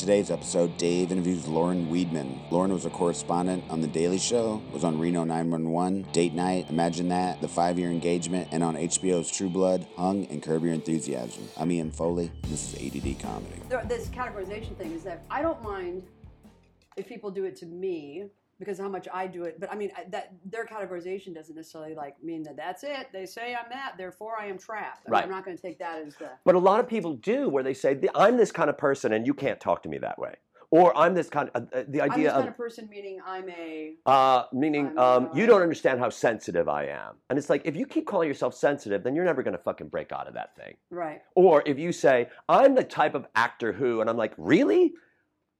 today's episode, Dave interviews Lauren Weedman. Lauren was a correspondent on The Daily Show, was on Reno 911, Date Night, Imagine That, The Five Year Engagement, and on HBO's True Blood, Hung, and Curb Your Enthusiasm. I'm Ian Foley, this is ADD Comedy. This categorization thing is that I don't mind if people do it to me because of how much I do it. But I mean, that their categorization doesn't necessarily like mean that that's it. They say I'm that, therefore I am trapped. I mean, Right. I'm not going to take that as the. But a lot of people do, where they say, "I'm this kind of person, and you can't talk to me that way," or "I'm this kind of." Uh, uh, the I'm idea this kind of of person, meaning I'm a. uh, meaning I'm, um, uh, you don't understand how sensitive I am, and it's like if you keep calling yourself sensitive, then you're never going to fucking break out of that thing. Right. Or if you say, "I'm the type of actor who," and I'm like, "Really?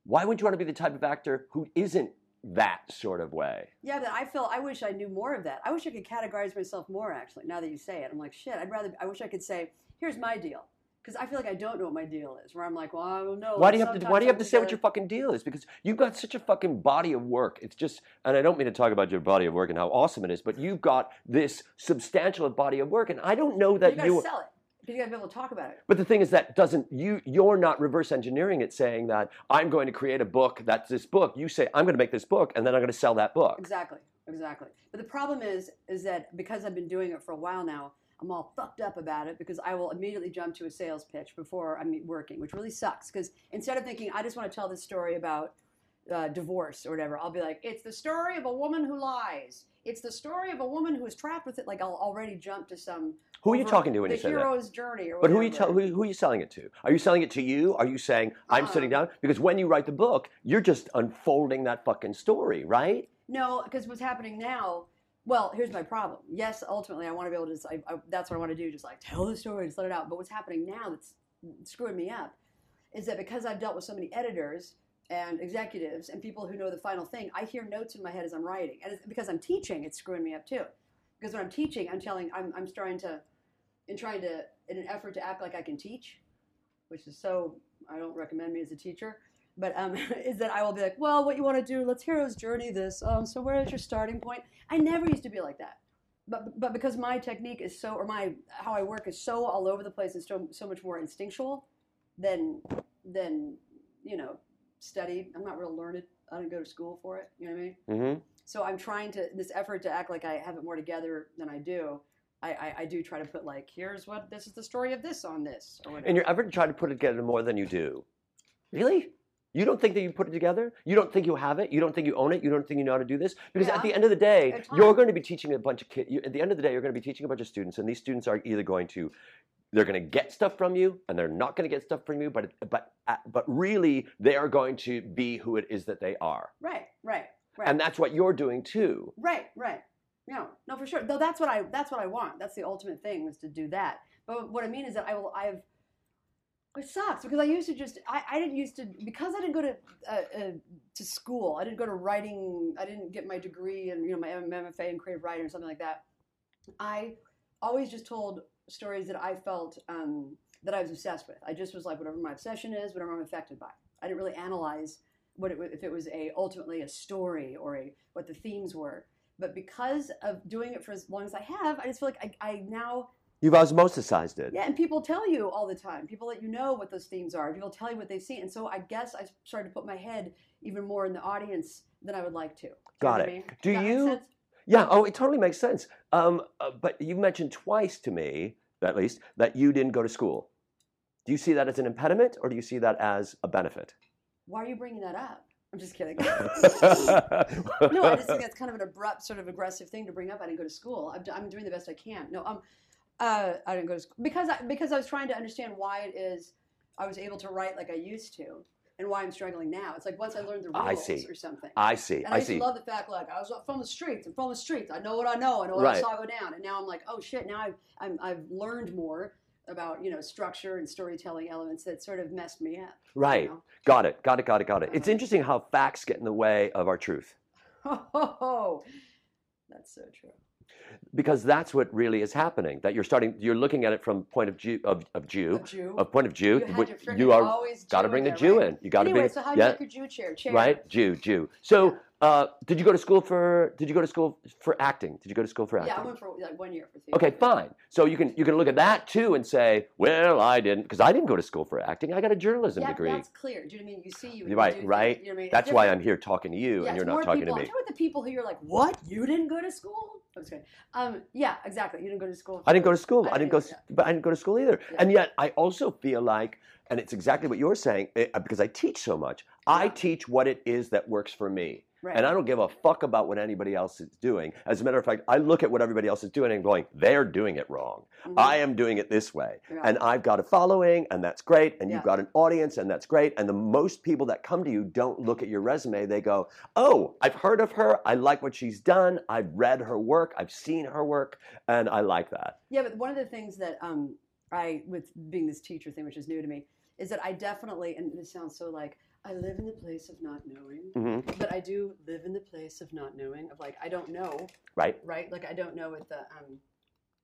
Why wouldn't you want to be the type of actor who isn't that sort of way?" Yeah, but I feel I wish I knew more of that. I wish I could categorize myself more. Actually, now that you say it, I'm like, shit. I'd rather. I wish I could say, here's my deal, because I feel like I don't know what my deal is. Where I'm like, well, I don't know. Why do you have to? Why do you have to say what your fucking deal is? Because you've got such a fucking body of work. It's just, and I don't mean to talk about your body of work and how awesome it is, but you've got this substantial body of work, and I don't know that You you. sell it you gotta be able to talk about it. But the thing is that doesn't you? You're not reverse engineering it, saying that I'm going to create a book that's this book. You say I'm going to make this book, and then I'm going to sell that book. Exactly, exactly. But the problem is, is that because I've been doing it for a while now, I'm all fucked up about it because I will immediately jump to a sales pitch before I'm working, which really sucks. Because instead of thinking I just want to tell this story about uh, divorce or whatever, I'll be like, it's the story of a woman who lies. It's the story of a woman who is trapped with it. Like I'll already jump to some. Who are you talking to when you say that? The hero's journey or But who are you tell, who, who are you selling it to? Are you selling it to you? Are you saying I'm Uh-uh. sitting down? Because when you write the book, you're just unfolding that fucking story, right? No, because what's happening now. Well, here's my problem. Yes, ultimately, I want to be able to. Just, I, I, that's what I want to do. Just like tell the story, just let it out. But what's happening now that's screwing me up is that because I've dealt with so many editors and executives and people who know the final thing, I hear notes in my head as I'm writing, and because I'm teaching, it's screwing me up too. Because when I'm teaching, I'm telling, I'm, I'm trying to, in trying to, in an effort to act like I can teach, which is so. I don't recommend me as a teacher but um, is that I will be like, well, what you want to do? Let's hero's journey this. Um, so where is your starting point? I never used to be like that, but but because my technique is so, or my how I work is so all over the place and so so much more instinctual than than you know studied. I'm not real learned. I didn't go to school for it. You know what I mean? Mm-hmm. So I'm trying to this effort to act like I have it more together than I do. I, I, I do try to put like, here's what this is the story of this on this or whatever. And you're ever trying to put it together more than you do. Really? You don't think that you put it together? You don't think you have it? You don't think you own it? You don't think you know how to do this? Because Yeah. at the end of the day, you're going to be teaching a bunch of kids. At the end of the day, you're going to be teaching a bunch of students, and these students are either going to they're going to get stuff from you, and they're not going to get stuff from you. But but uh, but really, they are going to be who it is that they are, right, right, right. and that's what you're doing too. Right, right. No, no, for sure. Though that's what I that's what I want. That's the ultimate thing was to do that. But what I mean is that I will. I've. It sucks because I used to just. I, I didn't used to because I didn't go to uh, uh, to school. I didn't go to writing. I didn't get my degree and you know my MFA in creative writing or something like that. I always just told stories that I felt um, that I was obsessed with. I just was like whatever my obsession is, whatever I'm affected by. I didn't really analyze what it, if it was a ultimately a story or a what the themes were. But because of doing it for as long as I have, I just feel like I, I now You've osmosisized it. yeah, and people tell you all the time. People let you know what those themes are. People tell you what they've seen, and so I guess I started to put my head even more in the audience than I would like to. Do you know Got it. Do Does you-? Yeah. Oh, it totally makes sense. Um, uh, but you mentioned twice to me, at least, that you didn't go to school. Do you see that as an impediment, or do you see that as a benefit? Why are you bringing that up? I'm just kidding. no, I just think that's kind of an abrupt, sort of aggressive thing to bring up. I didn't go to school. I'm, I'm doing the best I can. No, um, uh, I didn't go to school because I, because I was trying to understand why it is I was able to write like I used to, and why I'm struggling now. It's like once I learned the rules I see. or something. I see. And I, I see. love the fact like I was from the streets. I'm from the streets. I know what I know. I know what Right. I saw go down. And now I'm like, oh shit. Now I've I'm, I've learned more about you know structure and storytelling elements that sort of messed me up. you Right. know? Got it. Got it. Got it. Got it. It's Uh-huh. interesting how facts get in the way of our truth. Oh, that's so true. Because that's what really is happening. That you're starting, you're looking at it from point of Jew of, of Jew, A Jew. of point of Jew. you, had what- your frickin' you are always got to bring the there, Jew right? in. You got to Anyway, bring so how yeah, you Jew chair? chair? right, Jew, Jew. So, uh, did you go to school for? Did you go to school for acting? Did you go to school for acting? Yeah, I went for like one year for theater. Okay, fine. So you can you can look at that too and say, well, I didn't because I didn't go to school for acting. I got a journalism Yeah, degree. that's clear. Do you know what I mean? You see, you, you Right, do right. You know I mean? That's why. I'm here talking to you Yeah, and you're not talking people, to I'm me. talking about the people who you're like, what? You didn't go to school? I'm just. Um, yeah, exactly. You didn't go to school. I didn't go to school. I I didn't go, didn't but I didn't go to school either. Yeah. And yet, I also feel like, and it's exactly what you're saying, eh, because I teach so much. I teach what it is that works for me, Right. and I don't give a fuck about what anybody else is doing. As a matter of fact, I look at what everybody else is doing and going, they're doing it wrong. Mhm. I am doing it this way, Yeah. and I've got a following, and that's great, and Yeah. you've got an audience, and that's great. And the most people that come to you don't look at your resume; they go, "Oh, I've heard of her. I like what she's done. I've read her work. I've seen her work, and I like that." Yeah, but one of the things that um, I, with being this teacher thing, which is new to me, is that I definitely, and this sounds so like, I live in the place of not knowing, hmm but I do live in the place of not knowing, of like, I don't know, Right? right? Like, I don't know what the, um,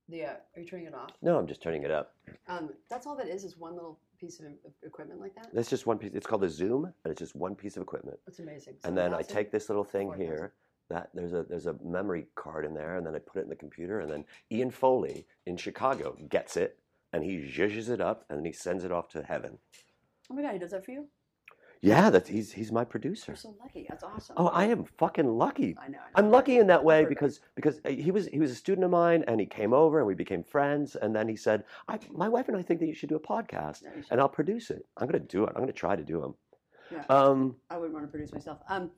the, uh, are you turning it off? No, I'm just turning it up. Um, that's all that is, is one little piece of equipment like that. That's just one piece. It's called the Zoom, and it's just one piece of equipment. That's amazing. And then I take this little thing 4,000. here. That there's a there's a memory card in there, and then I put it in the computer, and then Ian Foley in Chicago gets it, and he zhuzhes it up, and then he sends it off to heaven. Oh my God, he does that for you? Yeah, that's he's he's my producer. You're so lucky. That's awesome. Oh, I am fucking lucky. I know. I. I'm lucky in that way because because uh, he was he was a student of mine, and he came over, and we became friends, and then he said, I, "My wife and I think that you should do a podcast." Yeah, and I'll produce it. I'm going to do it. I'm going to try to do them. Yeah. Um, I wouldn't want to produce myself. Um,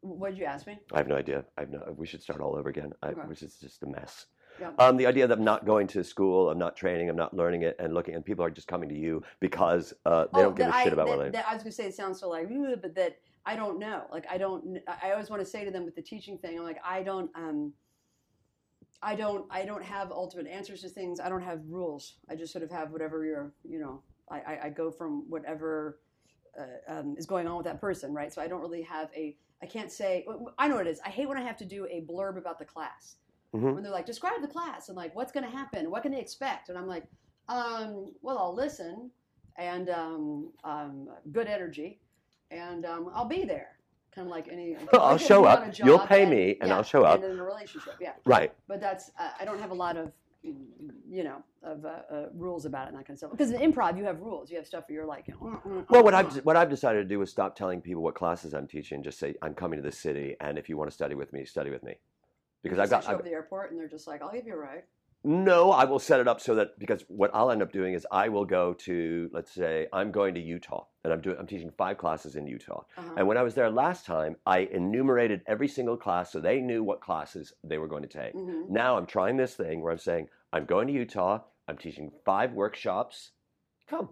what did you ask me? I have no idea. I have no. We should start all over again. I, Okay. Which is just a mess. Yeah. Um, the idea that I'm not going to school, I'm not training, I'm not learning it, and looking, and people are just coming to you because uh, they don't give a Oh, shit about that, what I. that- I was gonna say it sounds so like, but that I don't know. Like I don't. I I always want to say to them with the teaching thing, I'm like, I don't. Um, I don't. I don't have ultimate answers to things. I don't have rules. I just sort of have whatever you're. You know, I I, I go from whatever uh, um, is going on with that person, right? So I don't really have a. I can't say. I know what it is. I hate when I have to do a blurb about the class. Mhm. When they're like, describe the class and like, what's going to happen? What can they expect? And I'm like, um, well, I'll listen and um, um, good energy, and um, I'll be there. Kind of like any. I'll show up, you'll pay me, and yeah, I'll show up. And in a relationship, yeah. Right. But that's uh, I don't have a lot of you know of uh, uh, rules about it and that kind of stuff. Because in improv, you have rules. You have stuff where you're like. "Uh, uh, Well, what uh, I've what I've decided to do is stop telling people what classes I'm teaching. Just say I'm coming to the city, and if you want to study with me, study with me. Because I've got show up the airport and they're just like, I'll give you a ride. no. I will set it up so that because what I'll end up doing is I will go to let's say I'm going to Utah, and I'm doing I'm teaching five classes in Utah. Uh-huh. And when I was there last time, I enumerated every single class so they knew what classes they were going to take. Mhm. Now I'm trying this thing where I'm saying, I'm going to Utah, I'm teaching five workshops. Come.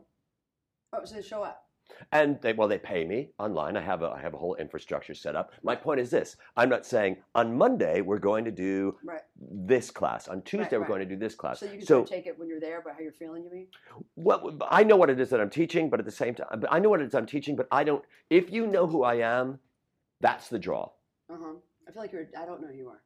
Oh, so show up. And they, well, they pay me online. I have a, I have a whole infrastructure set up. My point is this: I'm not saying on Monday we're going to do Right. this class. On Tuesday we're right. going to do this class. So you can so sort of take it when you're there, but how you're feeling, you mean? well, I know what it is that I'm teaching, but at the same time, I know what it is I'm teaching, but I don't. If you know who I am, that's the draw. Uh huh. I feel like you're. I don't know who you are.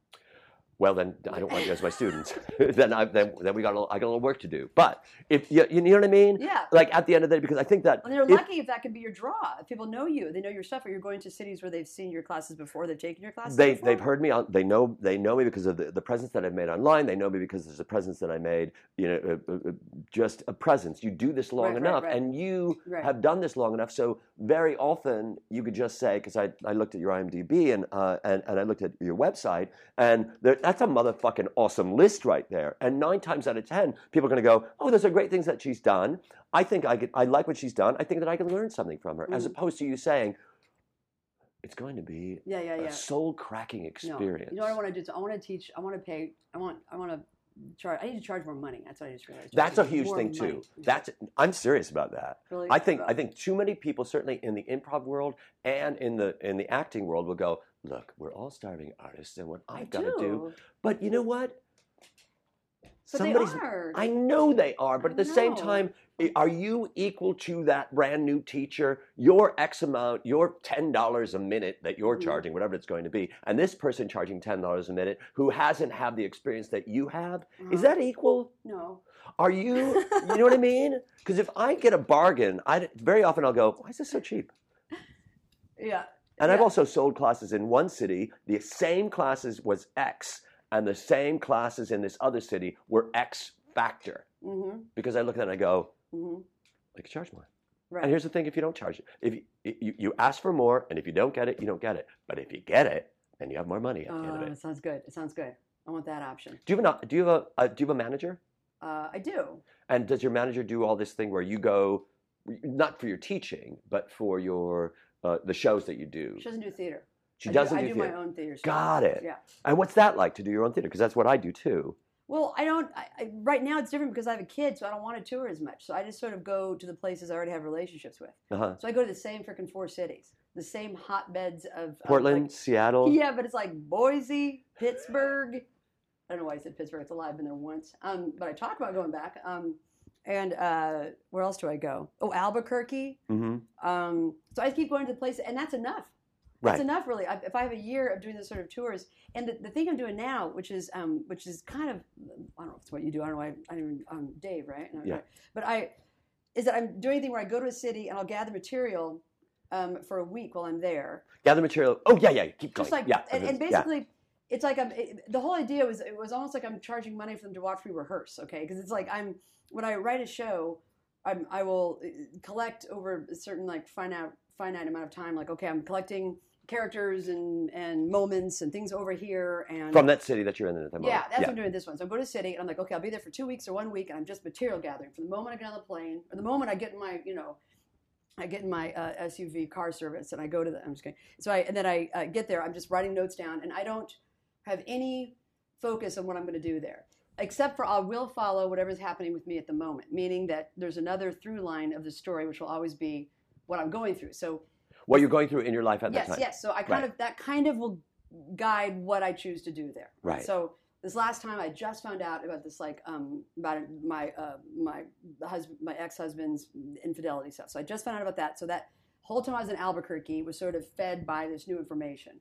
Well then I don't want you as my students. then I then, then we got a little, I got a little work to do. But if you, you know what I mean, Yeah. like at the end of the day, because I think that And they're if- lucky if that can be your draw. If people know you, they know your stuff, or you're going to cities where they've seen your classes before, they've taken your classes. they before. they've heard me on they know they know me because of the, the presence that I've made online. They know me because there's a presence that I made. You know, uh, uh, uh, just a presence. You do this long Right, right, enough, right. and you Right. have done this long enough. So very often you could just say because I, I looked at your IMDb and uh, and and I looked at your website, and there, that's a motherfucking awesome list right there. And nine times out of ten, people are going to go, oh, those are great things that she's done. I think I could, I like what she's done. I think that I can learn something from her, as Mhm. opposed to you saying. It's going to be Yeah, yeah, yeah. a soul cracking No. experience. You know what I want to do? I want to teach. I want to pay. I want. I want to charge. I need to charge more money. That's what I just realized. That's a huge thing money. too. That's I'm serious about that. really. I think I Uh, think too many people, certainly in the improv world and in the in the acting world, will go, look, we're all starving artists, and what I've got to do. But you know what? But somebody's they are. I know they are, but I at the same time, are you equal to that brand new teacher? Your X amount, your ten dollars a minute that you're Mhm. charging, whatever it's going to be, and this person charging ten dollars a minute who hasn't had the experience that you have, is Uh-huh. that equal? no? Are you? you know what I mean? Because if I get a bargain, I very often I'll go, why is this so cheap? Yeah. And I've also sold classes in one city. The same classes was X, and the same classes in this other city were X factor. Mm-hmm. Because I look at it and I go, Mm-hmm. I could charge more. Right. And here's the thing: if you don't charge it, if you, you you ask for more, and if you don't get it, you don't get it. But if you get it, then you have more money at the end of Oh, it. it sounds good. It sounds good. I want that option. Do you have a do you have a, uh, do you have a manager? Uh, I do. And does your manager do all this thing where you go, not for your teaching, but for your uh, the shows that you do? She doesn't do theater. She I doesn't do, do, I do theater. my own theater. stuff. Got it. Yeah. And what's that like to do your own theater? Because that's what I do too. Well, I don't. I, I, right now, it's different because I have a kid, so I don't want to tour as much. So I just sort of go to the places I already have relationships with. Uh-huh. So I go to the same freaking four cities, the same hotbeds of Portland, like- Seattle. yeah, but it's like Boise, Pittsburgh. I don't know why I said Pittsburgh. It's a lie. I've been there once. Um, but I talked about going back. Um, and uh, where else do I go? Oh, Albuquerque. hmm Um, so I keep going to the place, and that's enough. Right. That's enough, really. I, if I have a year of doing this sort of tours, and the, the thing I'm doing now, which is um, which is kind of I don't know if it's what you do. I don't know. why I don't even um, Dave, right? No, Yeah. right. But I is that I'm doing anything where I go to a city and I'll gather material um, for a week while I'm there. Gather material. Oh yeah, yeah. Keep going. Just like yeah. and, and yeah. It's like I'm. It, the whole idea was it was almost like I'm charging money for them to watch me rehearse. Okay, because it's like I'm when I write a show, I'm I will uh, collect over a certain like finite finite amount of time. Like okay, I'm collecting characters and and moments and things over here and from that city that you're in at the moment. yeah, that's what I'm doing this one. So I go to city and I'm like, okay, I'll be there for two weeks or one week, and I'm just material gathering from the moment I get on the plane or the moment I get in my, you know, I get in my uh, SUV car service and I go to the. I'm just kidding. So I and then I uh, get there. I'm just writing notes down, and I don't have any focus on what I'm going to do there, except for I will follow whatever's happening with me at the moment. Meaning that there's another through line of the story, which will always be what I'm going through. So What you're going through in your life at yes, that time. yes. yes. So I kind Right. of that kind of will guide what I choose to do there. Right. So this last time, I just found out about this, like um, about my uh, my husband, my ex husband's infidelity stuff. So I just found out about that. So that whole time I was in Albuquerque was sort of fed by this new information,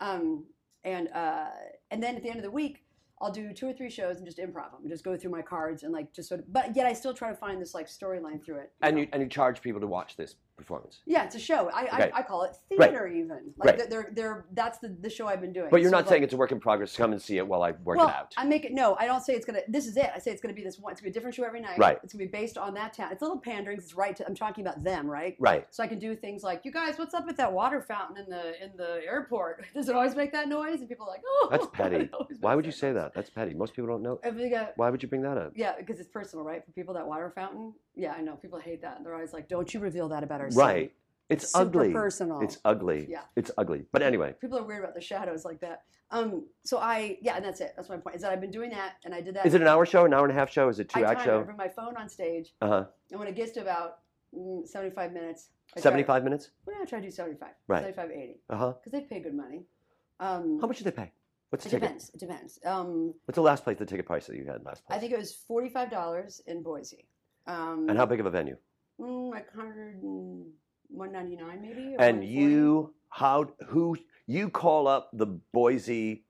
um, and uh, and then at the end of the week. I'll do two or three shows and just improv them, and just go through my cards and like just sort of. But yet I still try to find this like storyline through it. And know? you and you charge people to watch this performance. Yeah, it's a show. I, Okay. I, I call it Right. theater even. Right. Like they're, they're that's the, the show I've been doing. But you're So, not saying it's a work in progress. Come and see it while I work well, it out. I make it no, I don't say it's gonna this is it. I say it's gonna be this one it's gonna be a different show every night. Right. It's gonna be based on that town. It's a little pandering. it's right to, I'm talking about them, right? right. So I can do things like, you guys, what's up with that water fountain in the in the airport? Does it always make that noise? And people are like, oh That's petty. Why would you say that? That's petty. Most people don't know. They Why would you bring that up? yeah, because it's personal, right? For people, that water fountain. Yeah, I know. People hate that. They're always like, "Don't you reveal that about our city." Right. It's Super ugly. personal. It's ugly. Yeah. It's ugly. But anyway, people are weird about the shadows like that. Um, so I, yeah, and that's it. That's my point. Is that I've been doing that, and I did that. is it an hour show, an hour and a half show? Is it two I act it. I show? bring my phone on stage, Uh huh. and when it gets to about mm, 75 minutes, I try- Seventy-five minutes. Well, I try to do 75, Right. 75, 80, Uh huh. because they pay good money. Um, How much do they pay? What's the it ticket? depends. It depends. Um, What's the last place? The ticket price that you had last place? I think it was $45 in Boise. Um, And how big of a venue? Mm, like 100 and 199 maybe. or And you, how, who, you call up the Boise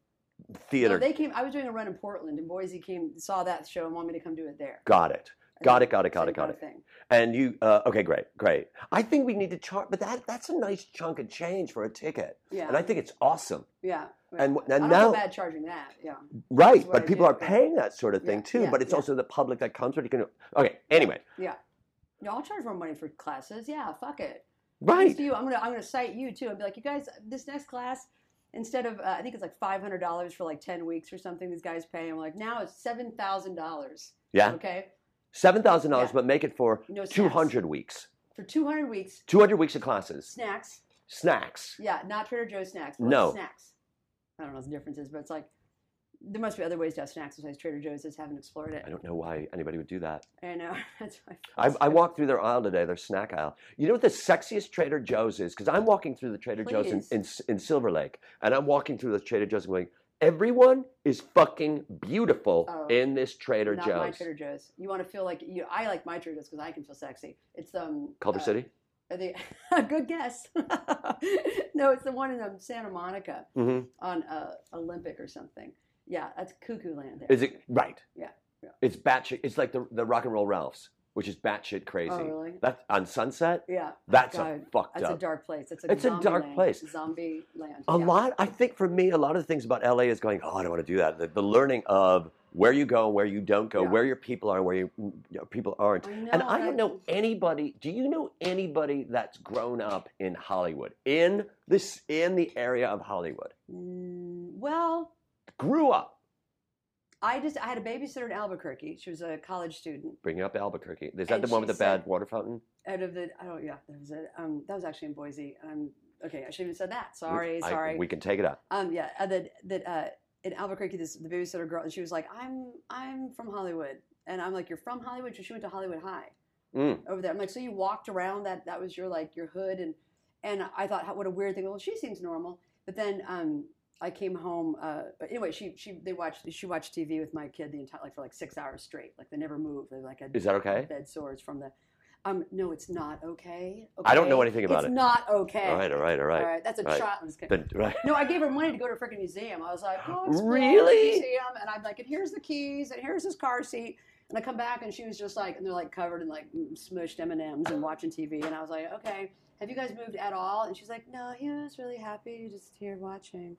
theater. No, they came. I was doing a run in Portland, and Boise came, saw that show, and wanted me to come do it there. got it. Got it. Got it. Got it. Got it. Thing. And you, uh, okay, great, great. I think we need to charge, but that that's a nice chunk of change for a ticket, Yeah. and I think it's awesome. yeah. and- and don't now- bad charging that. Yeah. Right, but I people do, are paying that sort of thing Yeah, too. yeah, but it's yeah. also the public that comes. What you can. Okay. Anyway, Yeah. No, I'll charge more money for classes. Yeah, fuck it. right. Thanks to you, I'm gonna I'm gonna cite you too and be like, you guys, this next class, instead of uh, I think it's like five hundred dollars for like ten weeks or something. These guys pay. I'm like, now it's seven thousand dollars. Yeah, Okay. seven thousand dollars, but make it for No two hundred weeks. for two hundred weeks. Two hundred weeks of classes. Snacks. Snacks. Yeah, not Trader Joe's snacks. but No. snacks. I don't know what the difference is, but it's like there must be other ways to have snacks besides Trader Joe's. Just haven't explored it. I don't know why anybody would do that. I know. That's why. I, I walked through their aisle today, their snack aisle. You know what the sexiest Trader Joe's is? Because I'm walking through the Trader Joe's in, in, in Silver Lake, and I'm walking through the Trader Joe's and going, Everyone is fucking beautiful Oh. in this Trader Not my Joe's. Trader Joe's. You want to feel like you. I like my Trader Joe's because I can feel sexy. It's um Culver uh, City. are they- good guess. no, it's the one in um, Santa Monica hmm on uh, Olympic or something. Yeah, that's Cuckoo Land. There. Is it right? Yeah, yeah. It's batshit. It's like the the Rock and Roll Ralphs, which is batshit crazy. Oh, really? That's on Sunset. Yeah. That's a God, fucked That's a dark place. It's a, It's a dark land. place. Zombie land. A yeah. lot. I think for me, a lot of the things about LA is going. Oh, I don't want to do that. The, the learning of where you go, where you don't go, Yeah. where your people are, where your, your people aren't. I know, And I don't know anybody. Do you know anybody that's grown up in Hollywood, in this, in the area of Hollywood, Mm, well, grew up? I just I had a babysitter in Albuquerque. She was a college student. Bringing up Albuquerque. Is that And the one she with the bad said- water fountain? Out of the oh yeah, that was it. Um, that was actually in Boise. Um, okay, I shouldn't have said that. Sorry, I- sorry. we can take it out. Um, yeah, uh, that that uh, in Albuquerque, this the babysitter girl, and she was like, "I'm I'm from Hollywood," and I'm like, "You're from Hollywood?" So she went to Hollywood High Mm. over there. I'm like, "So you walked around that? That was your like your hood?" And and I thought, how, what a weird thing. Well, she seems normal, but then um, I came home. Uh, but anyway, she she they watched she watched TV with my kid the entire like for like six hours straight. Like they never moved. They like had Is that okay? bed sores from the. Um, no, it's not okay. I don't know anything about it's it. It's not okay. All right, all right, all right. All right, that's a Right. child. I'm just kidding. Then- right. No, I gave her money to go to a freaking museum. I was like, oh, explore Really? museum. And I'm like, and here's the keys, and here's his car seat. And I come back, and she was just like, and they're like covered in like smushed M and M's and watching TV. And I was like, okay, have you guys moved at all? And she's like, no, he was really happy, just here watching.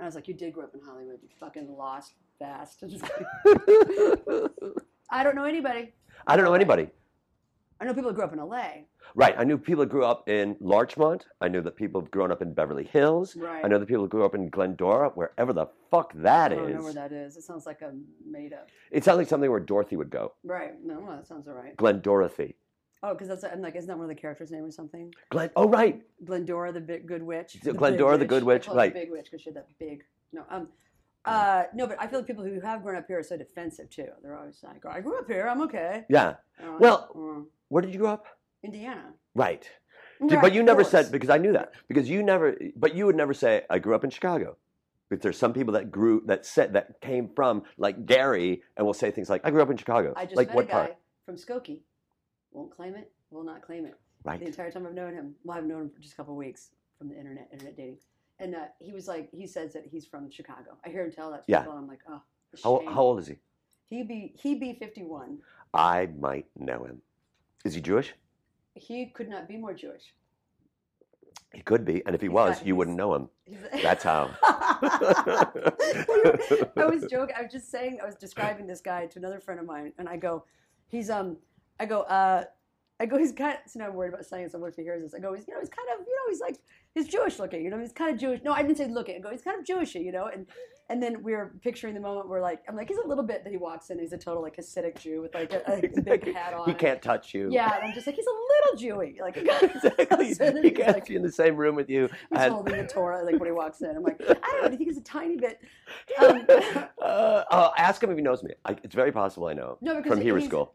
And I was like, you did grow up in Hollywood, you fucking lost fast. I don't know anybody. I don't know anybody. I know people who grew up in LA. Right. I knew people who grew up in Larchmont. I knew that people have grown up in Beverly Hills. Right. I know the people who grew up in Glendora, wherever the fuck that is. I don't know where that is. It sounds like a made up. It sounds like something where Dorothy would go. Right. No, well, that sounds all right. Glendorothy. Oh, because that's I'm like, isn't that one of the characters' name or something? Glen. Oh, right. Glendora, the big good witch. The Glendora, the good witch, right. The big witch because she had that big. No, um, uh, no, but I feel like people who have grown up here are so defensive too. They're always like, "I grew up here. I'm okay." Yeah. Well- "Mm, Where did you grow up? Indiana. Right. Did- Right, but you never said because I knew that because you never. But you would never say I grew up in Chicago. But there's some people that grew that said that came from like Gary and will say things like I grew up in Chicago. I just like met what a guy part? from Skokie. Won't claim it. Will not claim it. Right. the entire time I've known him. Well, I've known him for just a couple of weeks from the internet, internet dating. And uh, he was like, he says that he's from Chicago. I hear him tell that to Yeah. people, and I'm like, oh, How, how old is he? He be he be 51. I might know him. Is he Jewish? He could not be more Jewish. He could be, and if he He's was, got- you wouldn't know him. That's how. I was joking. I was just saying. I was describing this guy to another friend of mine, and I go, he's um, I go, uh, I go, he's kind. Of, so now I'm worried about saying worried if he hears this. I go, he's you know, he's kind of you know, he's like he's Jewish looking. You know, he's kind of Jewish. No, I didn't say looking. I go, he's kind of Jewishy. You know, and and then we're picturing the moment where like I'm like he's a little bit that he walks in. He's a total like Hasidic Jew with like a, a Exactly. big hat on. He can't touch you. Yeah, and I'm just like he's a little Jewy. Like exactly. So He can't like- be in the same room with you. He's And, holding the Torah like when he walks in. I'm like, I don't know. Do you think he's a tiny bit? Um, uh, I'll ask him if he knows me. I, it's very possible I know no, because from Hebrew School.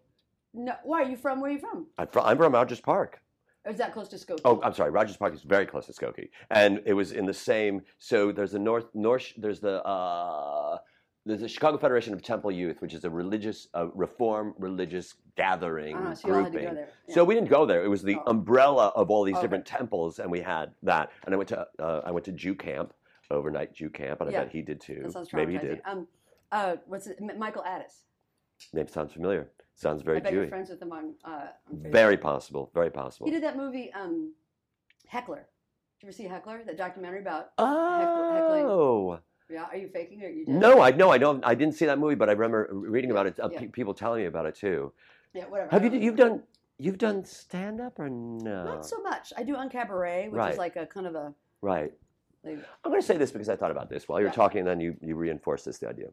No, why are you from? Where are you from? I'm from, I'm from Rogers Park. Or is that close to Skokie? Oh, I'm sorry. Rogers Park is very close to Skokie, and it was in the same. So there's the North North. There's the uh, there's the Chicago Federation of Temple Youth, which is a religious, uh, reform religious gathering Ah, so you had to grouping. Yeah. So we didn't go there. It was the Oh. umbrella of all these Okay. different temples, and we had that. And I went to uh, I went to Jew camp, overnight Jew camp, and I Yeah. bet he did too. that sounds Maybe he did. Um, uh, what's it? M- Michael Addis. Name sounds familiar. Sounds very I bet you're friends with him on. Uh, on Very possible. Very possible. He did that movie, um, Heckler. Did you ever see Heckler? That documentary about? Oh. Yeah, are you faking it? Or you did? No, I no, I don't. I didn't see that movie, but I remember reading about it. Uh, yeah. pe- people telling me about it too. Yeah, whatever. Have you? You've done. You've done stand up or no? Not so much. I do on cabaret, which Right. is like a kind of a. Right. Like, I'm going to say this because I thought about this while you were Yeah. talking, and then you you reinforced this the idea.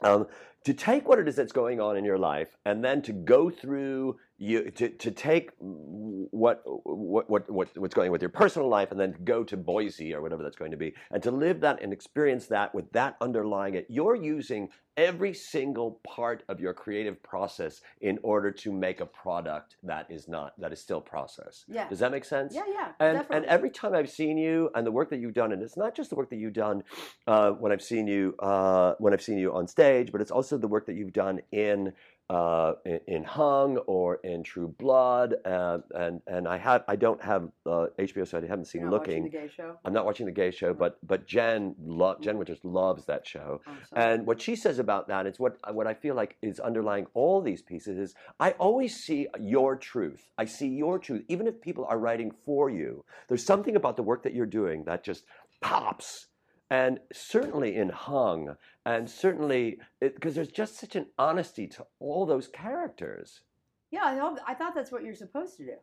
Um, to take what it is that's going on in your life, and then to go through you to, to take what, what what what what's going on with your personal life and then go to Boise or whatever that's going to be and to live that and experience that with that underlying it you're using every single part of your creative process in order to make a product that is not that is still process Yeah. does that make sense Yeah, yeah, and definitely. and every time I've seen you and the work that you've done, and it's not just the work that you've done uh, when I've seen you uh, when I've seen you on stage, but it's also the work that you've done in. Uh, in, in Hung or in True Blood, uh, and and I have I don't have uh, HBO, so I haven't seen Looking. watching the gay show. I'm not watching the gay show, but but Jen lo- Jen Winters loves that show, so- and what she says about that is what what I feel like is underlying all these pieces is I always see your truth. I see your truth, even if people are writing for you. There's something about the work that you're doing that just pops. And certainly in Hung, and certainly because there's just such an honesty to all those characters. yeah, I, hope, I thought that's what you're supposed to do,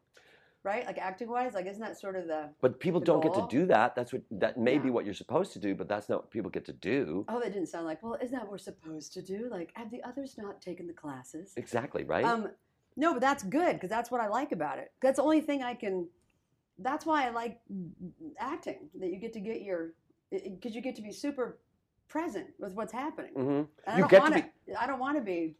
right? Like acting wise, like isn't that sort of the But people The don't get to do that. That's what that may be what you're supposed to do, but that's not what people get to do. oh, that didn't sound like well, isn't that what we're supposed to do? Like, have the others not taken the classes? Exactly, right? Um, no, but that's good because that's what I like about it. That's the only thing I can. That's why I like acting. That you get to get your because you get to be super present with what's happening. hmm I don't want to. I don't want to be.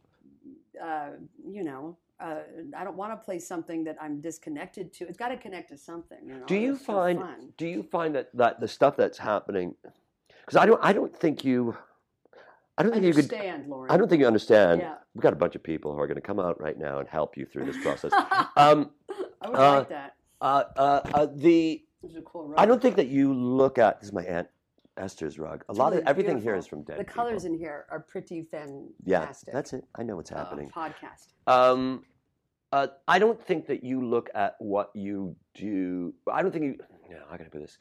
Uh, you know, uh, I don't want to play something that I'm disconnected to. It's got to connect to something. You know. Do you so find do you find that, that the stuff that's happening because I don't I don't think you I don't think you could understand, Lauren? I don't think you understand. Yeah. We've got a bunch of people who are going to come out right now and help you through this process. um, I would uh, like that. uh, uh, uh, the cool. I don't think that you look at this is my aunt Esther's rug. A It's lot of everything here beautiful. is from dead. The colors people. in here are pretty fantastic. yeah, that's it. I know what's Uh, happening. podcast. Um, uh, I don't think that you look at what you do. I don't think you. No, I gotta put this.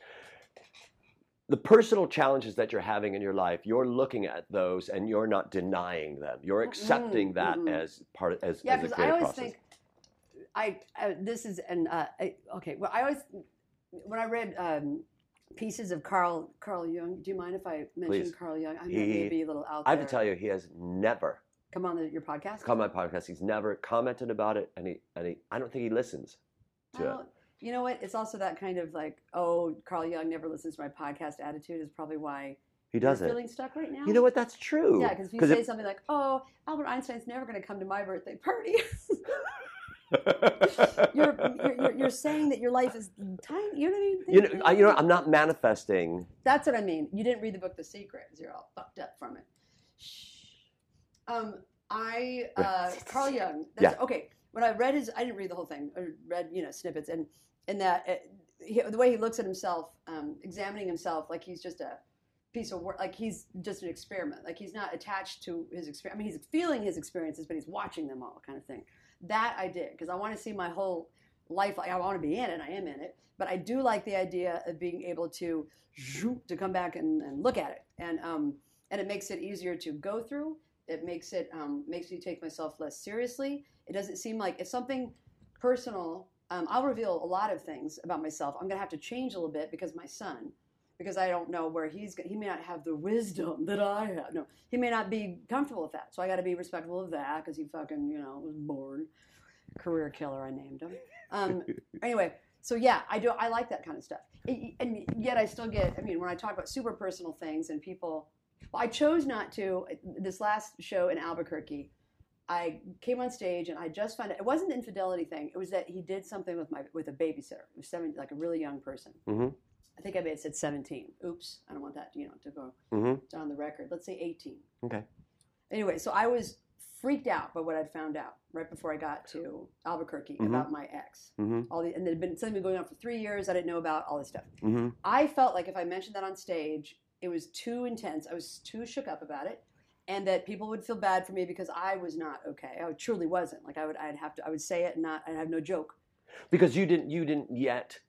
The personal challenges that you're having in your life, you're looking at those and you're not denying them. You're accepting that mm-mm. as part of, as, Yeah, because I always process. think I, I this is an uh, I, okay. Well, I always when I read um, pieces of Carl Carl Jung. Do you mind if I mention Please. Carl Jung? I He- may be a little out There. I have to tell you, he has never Come on the, your podcast. come on my podcast. He's never commented about it, and he and he. I don't think he listens to it. Oh, you know what? It's also that kind of like, oh, Carl Jung never listens to my podcast attitude is probably why He doesn't. feeling stuck right now. You know what? That's true. Yeah, because if you say something like, "Oh, Albert Einstein's never going to come to my birthday party," you're, you're, you're saying that your life is tiny. You know what I mean? you know, I, you know, I'm not manifesting. That's what I mean. You didn't read the book The Secret. You're all fucked up from it. Shh. Um, I uh, Carl Jung. That's, Okay, when I read his, I didn't read the whole thing. I read you know snippets, and in that uh, he, the way he looks at himself, um, examining himself like he's just a piece of work, like he's just an experiment. Like he's not attached to his experience. I mean, he's feeling his experiences, but he's watching them all, kind of thing. That I did because I want to see my whole life. I want to be in it. I am in it, but I do like the idea of being able to to come back and, and look at it, and um, and it makes it easier to go through. It makes it um, makes me take myself less seriously. It doesn't seem like if something personal. Um, I'll reveal a lot of things about myself. I'm gonna have to change a little bit because my son, because I don't know where he's. He may not have the wisdom that I have. No, he may not be comfortable with that. So I got to be respectful of that because he fucking you know was born career killer. I named him. Um, anyway, so yeah, I do. I like that kind of stuff. I- And yet I still get. I mean, when I talk about super personal things and people, well, I chose not to. This last show in Albuquerque, I came on stage and I just found out it wasn't the infidelity thing. It was that he did something with my with a babysitter. It was seven, like a really young person. Mhm. I think I may have said seventeen. Oops, I don't want that you know to go Mhm. it's on the record. Let's say eighteen. Okay. Anyway, so I was freaked out by what I'd found out right before I got to Albuquerque Mhm. about my ex. hmm All the and there'd been something been going on for three years. I didn't know about all this stuff. hmm I felt like if I mentioned that on stage, it was too intense. I was too shook up about it, and that people would feel bad for me because I was not okay. I truly wasn't. Like I would, I'd have to, I would say it and not, I'd have no joke. Because you didn't, you didn't yet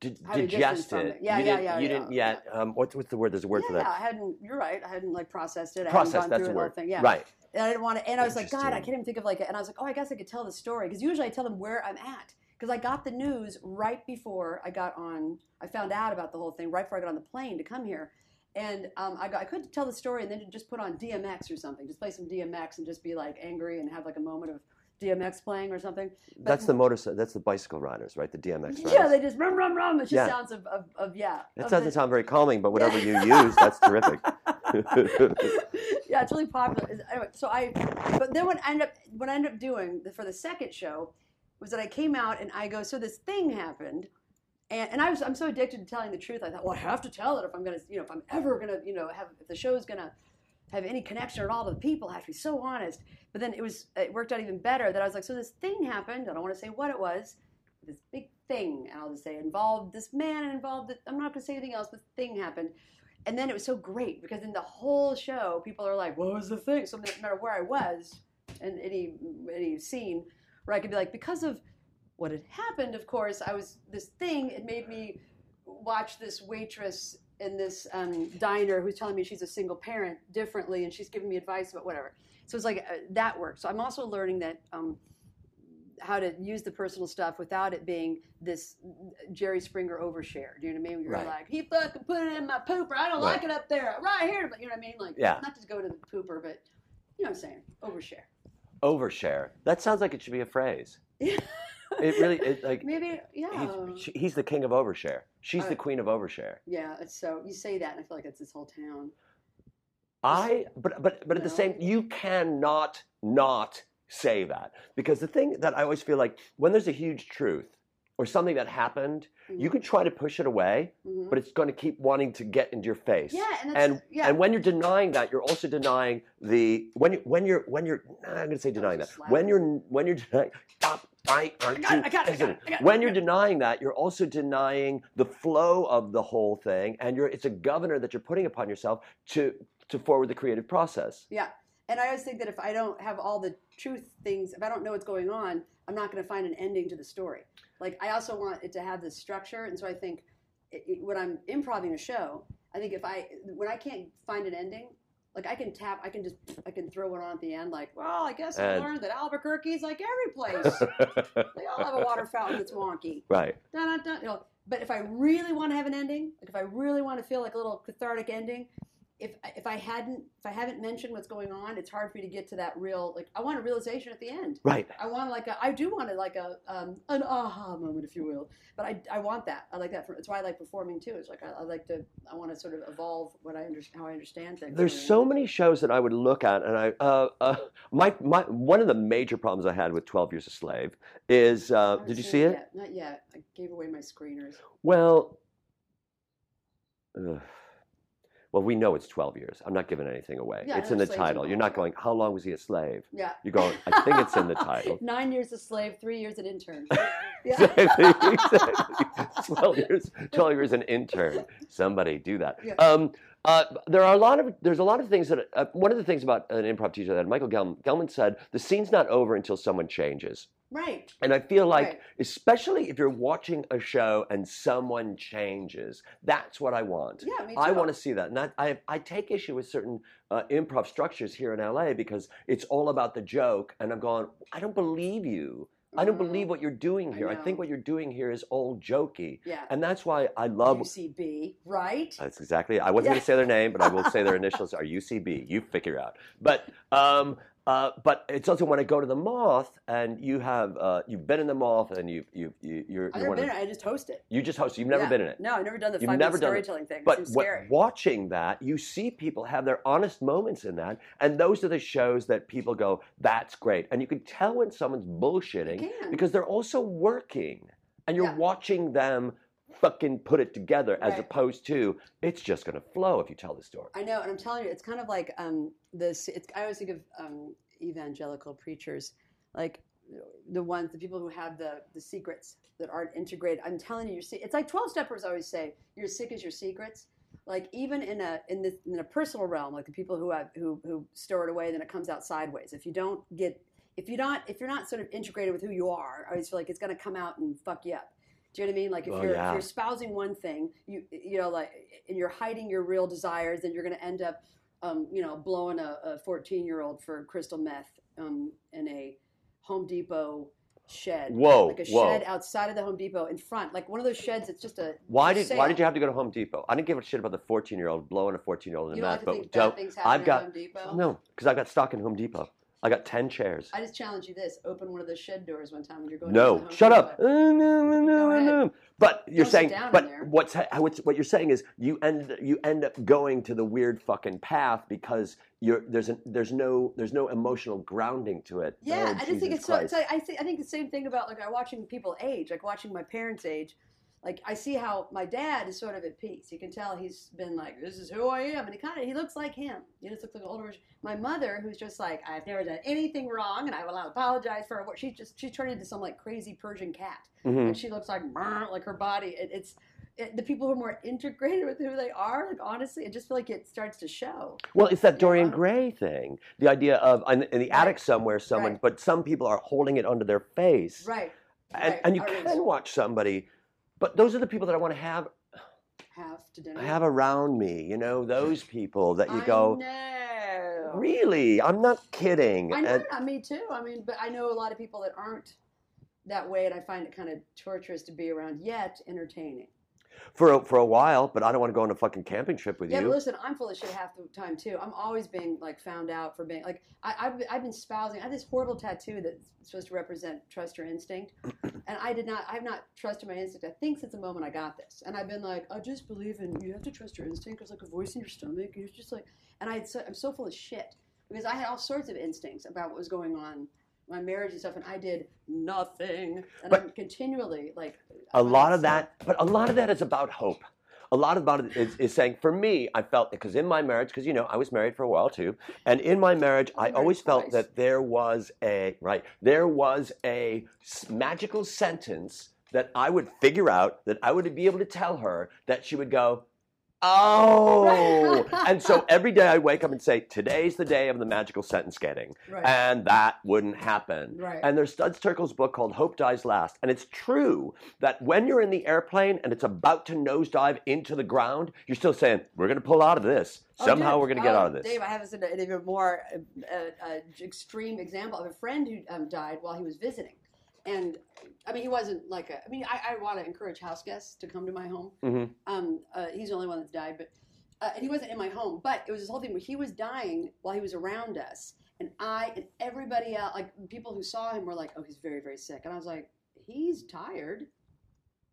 di- Have digest it. it. Yeah, you yeah, didn't, yeah, You yeah, didn't yet. Um, what's what's the word? There's a word yeah, for that. Yeah, I hadn't. You're right. I hadn't like processed it. I Process. That's the word. thing. Yeah. Right. And I didn't want to. And I was like, God, I can't even think of like. And I was like, Oh, I guess I could tell the story because usually I tell them where I'm at because I got the news right before I got on. I found out about the whole thing right before I got on the plane to come here. And um, I, got, I couldn't tell the story and then just put on DMX or something, just play some DMX and just be like angry and have like a moment of DMX playing or something. But- That's the motor. That's the bicycle riders, right? The DMX riders. Yeah, they just rum rum rum. It just Yeah. sounds of, of, of yeah. That doesn't the- sound very calming, but whatever you use, that's terrific. yeah, it's really popular. Anyway, so I, but then what I ended up what I ended up doing for the second show was that I came out and I go, so this thing happened, and and I was I'm so addicted to telling the truth. I thought, well, I have to tell it if I'm gonna, you know, if I'm ever gonna, you know, have if the show's gonna have any connection at all to the people, I have to be so honest. But then it was it worked out even better that I was like, so this thing happened. I don't want to say what it was. This big thing, and I'll just say involved this man and involved. The, I'm not gonna say anything else. This thing happened. And then it was so great because in the whole show, people are like, "What was the thing?" So no matter where I was, in any any scene, where I could be like, because of what had happened, of course, I was this thing. It made me watch this waitress in this um, diner who's telling me she's a single parent differently, and she's giving me advice about whatever. So it's like uh, that works. So I'm also learning that. Um, how to use the personal stuff without it being this Jerry Springer overshare. Do you know what I mean? You're Right. like, he fucking put it in my pooper. I don't Right. like it up there, right here. But you know what I mean? Like, Yeah. not to go to the pooper, but you know what I'm saying? Overshare. Overshare. That sounds like it should be a phrase. Yeah. It really, it, like, Maybe, yeah. he's, he's the king of overshare. She's the queen of overshare. yeah, it's so you say that, and I feel like it's this whole town. I, but but but at the same, you cannot not say that because the thing that I always feel like when there's a huge truth or something that happened, you can try to push it away, Mhm. but it's going to keep wanting to get into your face. Yeah, and that's, and yeah. and when you're denying that, you're also denying the when you when you're when you're nah, I'm going to say denying that when you're when you're denying stop I, got it, I got it, I got it, I got it. when you're denying that, you're also denying the flow of the whole thing, and you're it's a governor that you're putting upon yourself to to forward the creative process. Yeah. And I always think that if I don't have all the truth things, if I don't know what's going on, I'm not going to find an ending to the story. Like I also want it to have this structure, and so I think it, when I'm improving a show, I think if I when I can't find an ending, like I can tap, I can just I can throw one on at the end, like, well, I guess I And- learned that Albuquerque's like every place. they all have a water fountain that's wonky. right. Dun, dun, dun, you know, but if I really want to have an ending, like if I really want to feel like a little cathartic ending, if if I hadn't if I haven't mentioned what's going on, it's hard for me to get to that real like I want a realization at the end. Right. I want like a I do want it like a um, an aha moment, if you will. But I, I want that. I like that. For, that's why I like performing too. It's like I, I like to I want to sort of evolve what I understand how I understand things. There's so many shows that I would look at, and I uh, uh, my my one of the major problems I had with Twelve Years a Slave is uh, did you see it? Yet. Not yet. I gave away my screeners. Well, ugh. Well, we know it's 12 years. I'm not giving anything away. Yeah, it's in the title. You're not going, how long was he a slave? Yeah. You're going, I think it's in the title. Nine years a slave, three years an intern. exactly, exactly. 12 years, 12 years an intern. Somebody do that. Yeah. Um, uh, there are a lot of there's a lot of things that uh, one of the things about an improv teacher that Michael Gellman, Gellman said the scene's not over until someone changes. Right. And I feel like, Right. especially if you're watching a show and someone changes, that's what I want. Yeah, me too. I want to see that. And that, I, I take issue with certain uh, improv structures here in LA because it's all about the joke. And I'm going, I don't believe you. I don't Mm, believe what you're doing here. I, think what you're doing here is all jokey. Yeah. And that's why I love. UCB, right? That's exactly. I wasn't Yeah. going to say their name, but I will say their initials are UCB. You figure out. But um, uh, but it's also when I go to the Moth and you have uh, you've been in the Moth and you you you you're, I've never been in it. I just host it. you just host. You've never Yeah. been in it. No, I've never done the You've never done it. storytelling thing. But it what- watching that, you see people have their honest moments in that, and those are the shows that people go, "That's great," and you can tell when someone's bullshitting because they're also working, and you're Yeah. watching them fucking put it together, as Right. opposed to it's just going to flow if you tell the story. I know, and I'm telling you, it's kind of like um, this. It's, I always think of um, evangelical preachers, like the ones, the people who have the the secrets that aren't integrated. I'm telling you, you're see, it's like twelve steppers always say, "You're as sick as your secrets." Like even in a in this in a personal realm, like the people who have who who store it away, then it comes out sideways. If you don't get, if you're not if you're not sort of integrated with who you are, I always feel like it's going to come out and fuck you up. Do you know what I mean? Like if Oh, you're yeah. if you're espousing one thing, you you know like and you're hiding your real desires, then you're going to end up um, you know blowing a 14 year old for crystal meth um, in a Home Depot shed. Whoa, Like a whoa. shed outside of the Home Depot in front, like one of those sheds. It's just a Why did why did you have to go to Home Depot? I didn't give a shit about the 14 year old blowing a 14 year old in the don't mouth, like but don't- I've got Home Depot. no because I've got stock in Home Depot. I got ten chairs. I just challenge you this: open one of those shed doors one time when you're going. No, to shut up. No, no, no, no. But you're Don't sit saying, down in but there. what's, what's what you're saying is you end you end up going to the weird fucking path because you're there's an there's no there's no emotional grounding to it. Yeah, Oh, I just think Jesus it's so. Christ. It's like, I think I think the same thing about like I watching people age, like watching my parents age. Like I see how my dad is sort of at peace. You can tell he's been like, "This is who I am," and he kind of he looks like him. He just looks like an older version. My mother, who's just like, "I've never done anything wrong, and I will not apologize for what she's just she's turned into some like crazy Persian cat, Mhm. and she looks like like her body. It, it's it, the people who are more integrated with who they are. Like honestly, I just feel like it starts to show. Well, it's that. Dorian Gray thing. The idea of in, in the attic somewhere, someone, Right. but some people are holding it under their face, Right. and right. and you Outrageous. can watch somebody, but those are the people that I want to have have to dinner. have around me. You know, those people that you I go, know. really? I'm not kidding. I know, And- not me too. I mean, but I know a lot of people that aren't that way, and I find it kind of torturous to be around. Yet entertaining. For a, for a while, but I don't want to go on a fucking camping trip with Yeah, you. but listen, I'm full of shit half the time too. I'm always being like found out for being like I, I've I've been spousing. I have this horrible tattoo that's supposed to represent trust your instinct, and I did not. I've not trusted my instinct. I think since the moment I got this, and I've been like, I just believe in you have to trust your instinct. It's like a voice in your stomach. You're just like, and I had so, I'm so full of shit because I had all sorts of instincts about what was going on. My marriage and stuff, and I did nothing, and But- I'm continually like a lot of that, but a lot of that is about hope. A lot about it is, is saying, for me, I felt because in my marriage, because you know I was married for a while too, and in my marriage, I oh married always felt that there was a right, there was a magical sentence that I would figure out that I would be able to tell her that she would go, oh, and so every day I wake up and say, today's the day of the magical sentence getting, right, and that wouldn't happen. right. And there's Studs Terkel's book called Hope Dies Last. And it's true that when you're in the airplane and it's about to nosedive into the ground, you're still saying, we're going to pull out of this. Oh, Somehow dude. we're going to get Oh, out of this. Dave, I have an, even more uh, uh, extreme example of a friend who um, died while he was visiting. And I mean, he wasn't like a. I mean, I, I want to encourage house guests to come to my home. Mhm. Um, uh, he's the only one that's died, but uh, and he wasn't in my home. But it was this whole thing where he was dying while he was around us, and I and everybody else, like people who saw him, were like, "Oh, he's very, very sick," and I was like, "He's tired."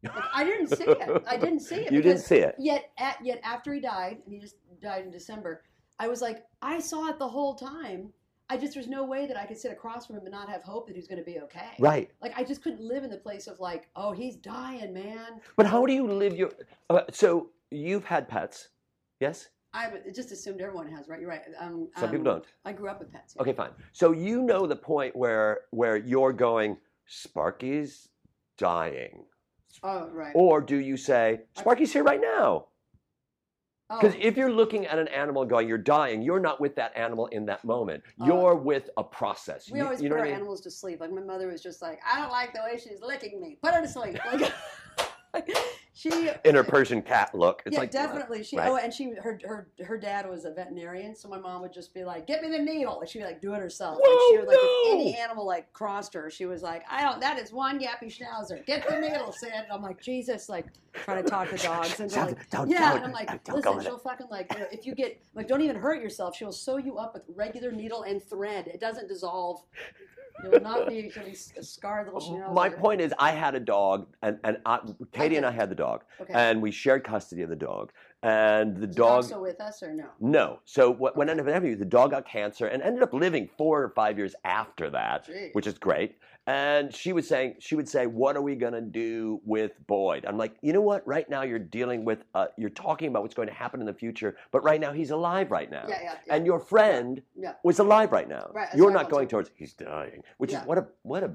Like, I didn't see it. I didn't see it. You didn't see it. Yet, at, yet after he died, and he just died in December, I was like, I saw it the whole time. I just there's no way that I could sit across from him and not have hope that he's going to be okay. Right. Like I just couldn't live in the place of like, oh, he's dying, man. But how do you live your. Uh, so you've had pets, yes? I just assumed everyone has, right? You're right. Um, Some people um, don't. I grew up with pets. Okay, fine. So you know the point where where you're going, Sparky's dying. Oh, right. Or do you say, Sparky's here right now? Oh, Because if you're looking at an animal and going, you're dying, you're not with that animal in that moment. Oh. You're with a process. we you, always you know put our I mean? animals to sleep. Like my mother was just like, I don't like the way she's licking me. Put her to sleep. Like, she In her Persian cat look. It's yeah, like, definitely. She right. oh, and she her her her dad was a veterinarian, so my mom would just be like, "Get me the needle," and she'd be like, "Do it herself." like Whoa, she would like no! if any animal like crossed her, she was like, "I don't. That is one yappy schnauzer. Get the needle, Sid." And I'm like, Jesus, like trying to talk to dogs and like, don't- yeah. don't- and I'm like, don't listen, she'll fucking like, you know, if you get like, don't even hurt yourself. She'll sew you up with regular needle and thread. It doesn't dissolve. It will not be a scarred little schnauzer. My point is, I had a dog, and, and I, Katie and I had the dog, Okay. and we shared custody of the dog. And the Is dog, still with us or no? no. So what, what ended up happening, the dog got cancer and ended up living four or five years after that, Jeez. which is great. And she was saying, she would say, "What are we gonna do with Boyd?" I'm like, you know what? Right now, you're dealing with, uh, you're talking about what's going to happen in the future, but right now he's alive right now. Yeah, yeah. yeah. And your friend yeah. was alive right now. Right, You're not going to- towards he's dying, which is what a what a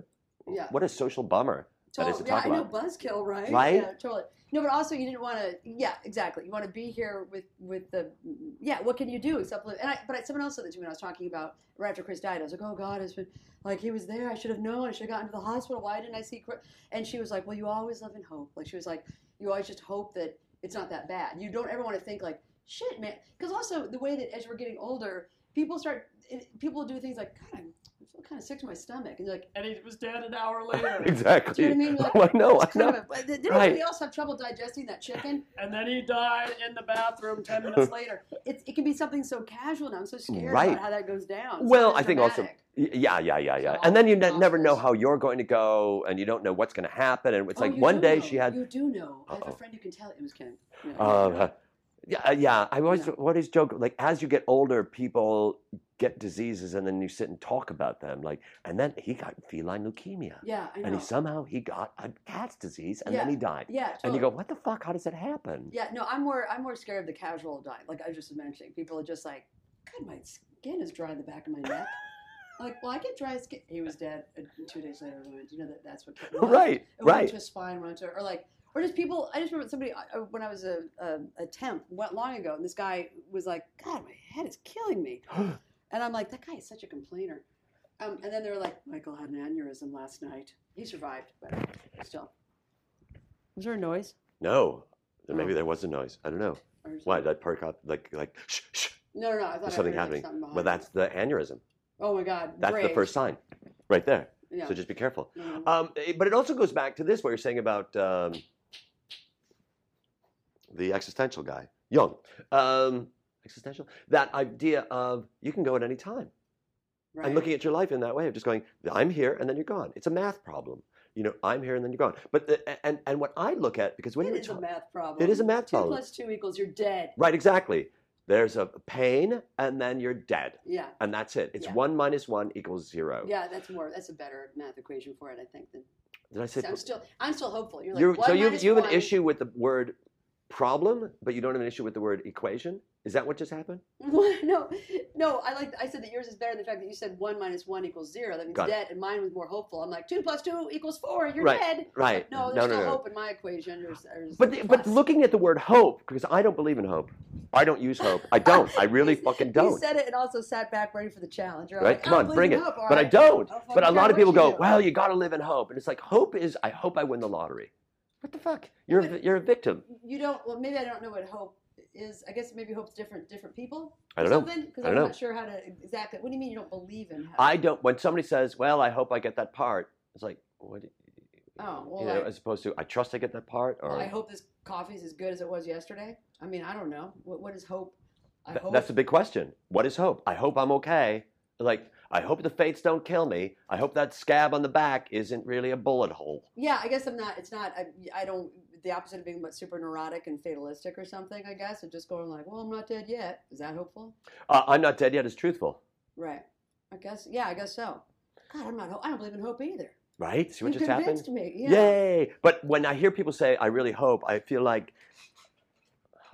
what a social bummer. That is Totally. to yeah, talk I know buzzkill, right? Right? Yeah, totally. No, but also you didn't want to. Yeah, exactly. You want to be here with with the. Yeah, what can you do except live? And I, but I, someone else said that to me when I was talking about right after Chris died. I was like, oh God, it's been like he was there. I should have known. I should have gotten to the hospital. Why didn't I see? Chris? And she was like, well, you always live in hope. Like she was like, you always just hope that it's not that bad. You don't ever want to think like, shit, man. Because also the way that as we're getting older, people start. People do things like, God, I'm feel kind of sick to my stomach. And you're like, and he was dead an hour later. exactly. Do you know what I mean? Like, oh, I know. I know. of a- but did Right. anybody else have trouble digesting that chicken? And then he died in the bathroom ten minutes later. It, it can be something so casual now. I'm so scared Right. about how that goes down. It's Well, I think also, yeah, yeah, yeah, yeah. So And then you ne- never know how you're going to go, and you don't know what's going to happen. And it's Oh, like one day know. she had. You do know. I have a friend who can tell. It was Ken. Yeah. Uh, yeah, uh, yeah. I always Yeah. what is joke like as you get older, people get diseases, and then you sit and talk about them. Like, and then he got feline leukemia, yeah, and he somehow he got a cat's disease, and then he died. yeah, totally. And you go, what the fuck? How does that happen? Yeah, no, I'm more I'm more scared of the casual diet. Like I was just mentioning, people are just like, God, my skin is dry in the back of my neck. Like, well, I get dry skin. He was dead. And two days later, we went, you know that that's what. killed him?" right, It went right. to his spine, went to, or like, or just people. I just remember somebody uh, when I was a, a, a temp went long ago, and this guy was like, God, my head is killing me, and I'm like, that guy is such a complainer. Um, and then they were like, Michael had an aneurysm last night. He survived, but still. Was there a noise? No, then maybe Oh. there was a noise. I don't know. Why it- did I perk up like like shh shh? No, no, no. I thought There's I something happening. something Well, that's the aneurysm. Oh my God. That's the first sign, right there. Yeah. So just be careful. Mhm. Um, eh, but it also goes back to this, what you're saying about um, the existential guy, Jung. Um, existential? That idea of you can go at any time. right. And looking at your life in that way of just going, I'm here and then you're gone. It's a math problem. You know, I'm here and then you're gone. But the, and and what I look at because when it you're is a math problem. It is a math two problem. plus two two equals you're dead. right, exactly. There's a pain and then you're dead, Yeah. and that's it. It's Yeah. one minus one equals zero. Yeah, that's more. That's a better math equation for it, I think. Than, Did I say? I'm still, I'm still hopeful. You're like, You're, so you you have an issue with the word problem, but you don't have an issue with the word equation. Is that what just happened? no, no. I like. I said that yours is better than the fact that you said one minus one equals zero. That means Got it. dead, and mine was more hopeful. I'm like two plus two equals four. You're Right. dead. Right. No, no, there's no, still no. hope in my equation. There's, there's But the, but looking at the word hope, because I don't believe in hope. I don't use hope. I don't. I really fucking don't. said it and also sat back ready for the challenge. You're Right? like, Come on, bring it. hope, But I don't. I'll But a lot of people go, well, you got to live in hope, and it's like hope is. I hope I win the lottery. What the fuck? You're a, But- you're a victim. you don't well maybe i don't know what hope is i guess maybe hope's different different people I don't know. because i'm know. not sure how to exactly what do you mean you don't believe in hope I don't. When somebody says, "Well, I hope I get that part," it's like, what? oh well, you know, I, as opposed to, I trust I get that part, or well, I hope this coffee is as good as it was yesterday i mean i don't know what, what is hope i Th- hope that's a big question. What is hope? I hope I'm okay. Like, I hope the fates don't kill me. I hope that scab on the back isn't really a bullet hole. yeah i guess i'm not it's not i, I don't the opposite of being super neurotic and fatalistic or something i guess and just going like well i'm not dead yet is that hopeful Uh, I'm not dead yet is truthful, right i guess yeah i guess so god i'm not i don't believe in hope either right? See what you just happened? me yeah Yay! But when I hear people say, "I really hope," I feel like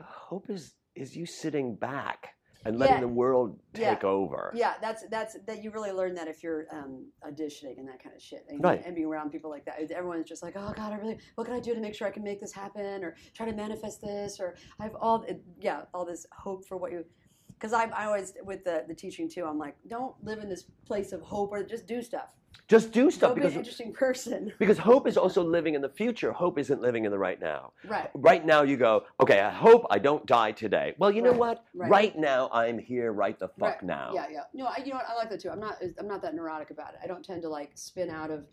hope is is you sitting back and letting Yeah. the world Yeah. take over. Yeah, that's that's that you really learn that if you're um, auditioning and that kind of shit, and, Right. and being around people like that. Everyone's just like, oh God, I really, what can I do to make sure I can make this happen, or try to manifest this, or I have all, yeah, all this hope for what you. Because I, I always with the the teaching too, I'm like, don't live in this place of hope, or just do stuff. Just do stuff Don't be an interesting person. because hope is also living in the future. Hope isn't living in the right now. Right. Right now, you go, okay. I hope I don't die today. Well, you know Right, what? right. Right now, I'm here. Right the fuck Right. now. Yeah, yeah. No, I, you know what? I like that too. I'm not. I'm not that neurotic about it. I don't tend to like spin out of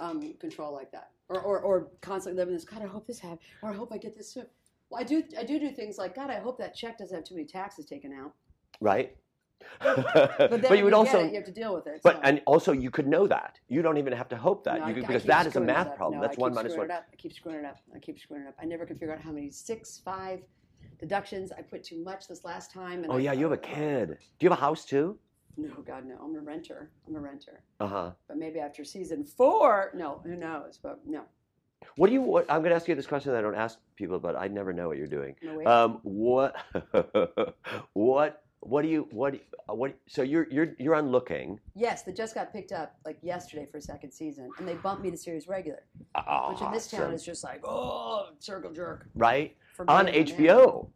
um, control like that, or, or or constantly living this. God, I hope this happens, or I hope I get this soon. Well, I do. I do do things like God. I hope that check doesn't have too many taxes taken out. Right. But then but you would also. it, you have to deal with it. But so- and also you could know that. You don't even have to hope that No, I- could, because that is a math problem. No, That's one keep screwing one. It up. I keep screwing it up. I keep screwing it up. I never can figure out how many six, five deductions. I put too much this last time. And Oh I- yeah, you have a kid. Do you have a house too? No, God, no. I'm a renter. I'm a renter. Uh huh. But maybe after season four, no, who knows? But no. What do you? What, I'm going to ask you this question that I don't ask people, but I never know what you're doing. No. Um, what? what? What do you? What? uh, What? So you're you're you're on Looking. Yes, that just got picked up like yesterday for a second season, and they bumped me to series regular, which in this town is just like oh, circle jerk right on. HBO.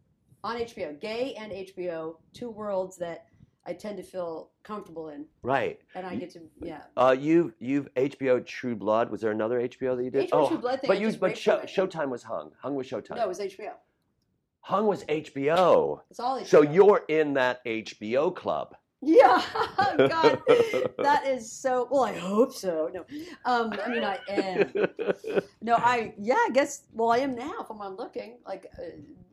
On HBO, gay and HBO, two worlds that I tend to feel comfortable in, Right. and I get to yeah. Uh, you you've HBO True Blood. Was there another HBO that you did? HBO True Blood thing, but I you but show, them, I think. Showtime was hung. Hung was Showtime. No, it was HBO. Hung was HBO. It's all HBO. So you're in that HBO club. Yeah, God, that is so. Well, I hope so. No, um, I mean, I am. No, I yeah, I guess. Well, I am now. From I'm looking, like uh,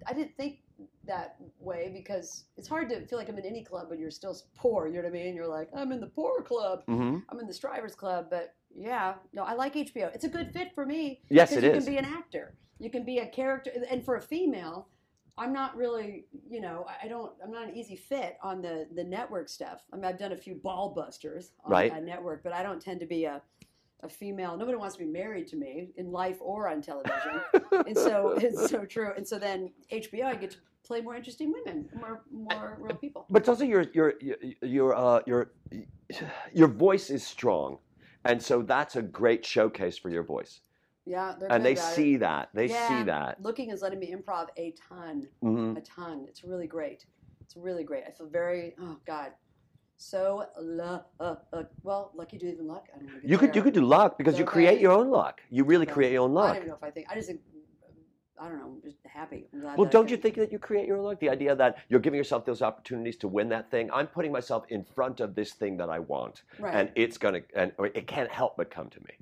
I didn't think that way because it's hard to feel like I'm in any club when you're still poor. You know what I mean? You're like, I'm in the poor club. hmm I'm in the strivers club. But yeah, no, I like HBO. It's a good fit for me. Yes, because it you is. can be an actor. You can be a character, and for a female, I'm not really, you know, I- don't, I'm not an easy fit on the the network stuff. I mean, I've done a few ball busters on Right. a network, but I don't tend to be a a female. Nobody wants to be married to me in life or on television, and so it's so true. And so then HBO, I get to play more interesting women, more more real people. But it's also your your your uh, your your voice is strong, and so that's a great showcase for your voice. Yeah, they're And they about it. see that. They Yeah. see that. Looking is letting me improv a ton. hmm a ton. It's really great. It's really great. I feel very oh god, so lu- uh, uh, well lucky to even luck. I don't get You could you could do luck because you create Okay. your own luck. You really create your own luck. I don't know if I think. I just think. I don't know. I'm just happy. I'm glad Well, don't you think that you create your own luck? The idea that you're giving yourself those opportunities to win that thing. I'm putting myself in front of this thing that I want, Right. and it's gonna and or it can't help but come to me.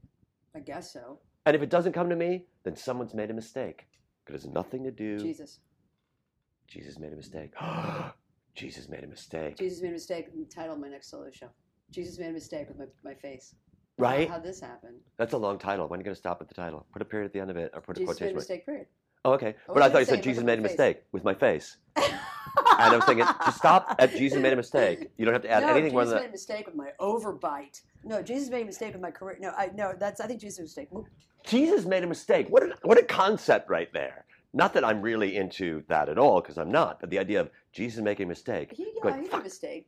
I guess so. And if it doesn't come to me, then someone's made a mistake. It has nothing to do. Jesus. Jesus made a mistake. Jesus made a mistake. Jesus made a mistake. Title of my next solo show. Jesus made a mistake with my, my face. Right? How'd this happen? That's a long title. When are you going to stop at the title? Put a period at the end of it or put a quotation. Jesus made a mistake. Period. Oh, okay. But I thought you said Jesus made a face. mistake with my face. And I was thinking, just stop at Jesus made a mistake. You don't have to add no, anything more Jesus made that. a mistake with my overbite. No, Jesus made a mistake with my career. No, I no. That's I think Jesus made a mistake. Jesus made a mistake. What a, what a concept right there. Not that I'm really into that at all, because I'm not. But the idea of Jesus making a mistake. He, yeah, Going, he made a mistake.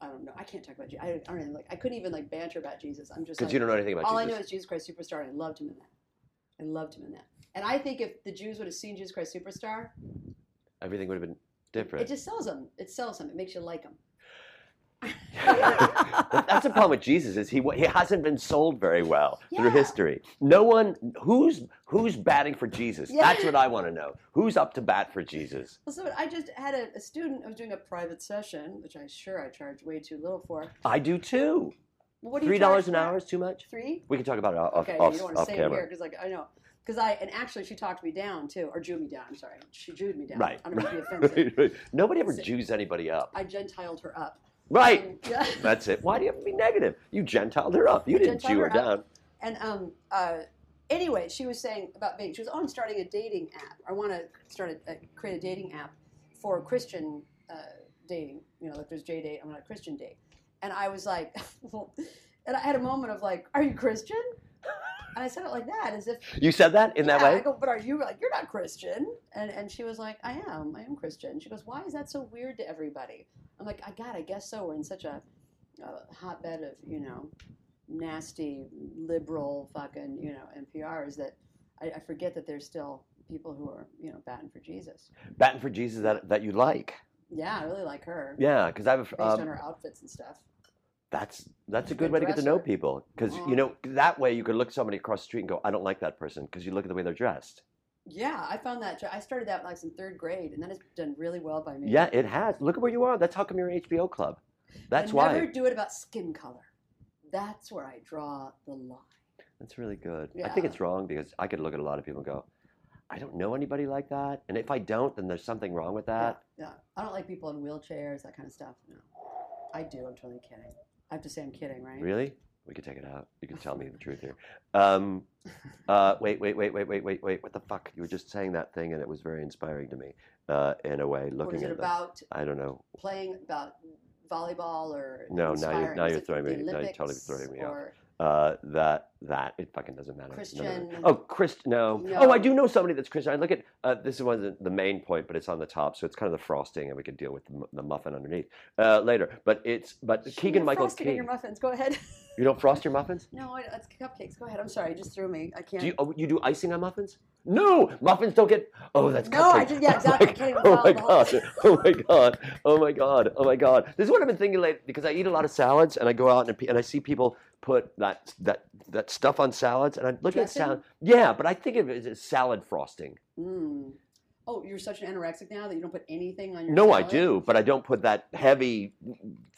I don't know. I can't talk about Jesus. I, I don't even like. I couldn't even like banter about Jesus. I'm just Because like, you don't know anything about Jesus. all I know is Jesus Christ Superstar. And I loved him in that. I loved him in that. And I think if the Jews would have seen Jesus Christ Superstar, Everything would have been different. it just sells them. It sells them. It makes you like him. That's the problem with Jesus is he he hasn't been sold very well through history. No one who's who's batting for Jesus. Yeah. That's what I want to know. Who's up to bat for Jesus? Well, so I just had a, a student. I was doing a private session, which I'm sure I charged way too little for. I do too. Well, what do you Three dollars an hour is too much. Three. We can talk about it off, Okay, off, you don't want to say it camera. here because like I know. Because I and actually she talked me down too, or Jew me down. I'm sorry, she Jewed me down. Right. I don't mean to be offensive. right, right. Nobody ever So- Jews anybody up. I gentiled her up. Right. Yeah. That's it. Why do you have to be negative? You gentiled her up. You I didn't Jew her down. And um, uh, anyway, she was saying about being. She was, oh, I'm starting a dating app. I want to start a, a, create a dating app for Christian uh, dating. You know, like there's JDate. I'm on a Christian date. And I was like, well, and I had a moment of like, are you Christian? And I said it like that, as if You said that in that way? I go, but are you like you're not Christian? And and she was like, I am. I am Christian. She goes, why is that so weird to everybody? I'm like, I God, I guess so. We're in such a, a hotbed of you know, nasty liberal fucking you know NPRs that I, I forget that there's still people who are you know batting for Jesus. Batting for Jesus that, that you like. Yeah, I really like her. Yeah, because I have Based a, on um, her outfits and stuff. That's that's a good way to get to know people because Mhm. you know that way you could look somebody across the street and go I don't like that person because you look at the way they're dressed. Yeah, I found that. I started that like in third grade, and that has done really well by me. Yeah, it has. Look at where you are. That's how come you're in HBO club. That's I why. Never do it about skin color. That's where I draw the line. That's really good. yeah. I think it's wrong because I could look at a lot of people and go, I don't know anybody like that. And if I don't, then there's something wrong with that. Yeah, yeah. I don't like people in wheelchairs, that kind of stuff. No, I do. I'm totally kidding. I have to say I'm kidding, right? Really? We could take it out. You can tell me the truth here. Um, uh, wait, wait, wait, wait, wait, wait, wait. What the fuck? You were just saying that thing, and it was very inspiring to me. Uh, in a way, looking is it at the, about I don't know. playing about volleyball or No, now you're- now you're throwing the me- now you're totally throwing me off. Uh, that that it fucking doesn't matter. No, no, no. Christian- Oh, Christ. No. No. Oh, I do know somebody that's Christian. I look at uh, this wasn't the main point, but it's on the top, so it's kind of the frosting, and we could deal with the, the muffin underneath uh, later. But it's but Keegan Michael Key. your muffins. Go ahead. You don't frost your muffins? no, it's cupcakes. Go ahead. I'm sorry. You just threw me. I can't. Do you oh, you do icing on muffins? No, muffins don't get. Oh, that's No, I cupcake. just- yeah, exactly. I can't Oh my god! Oh my god! Oh my god! Oh my god! This is what I've been thinking lately because I eat a lot of salads and I go out and, and I see people put that that that stuff on salads and I look at salad. Yeah, but I think of it as salad frosting. Mm. Oh, you're such an anorexic now that you don't put anything on your. No, I do, but I don't put that heavy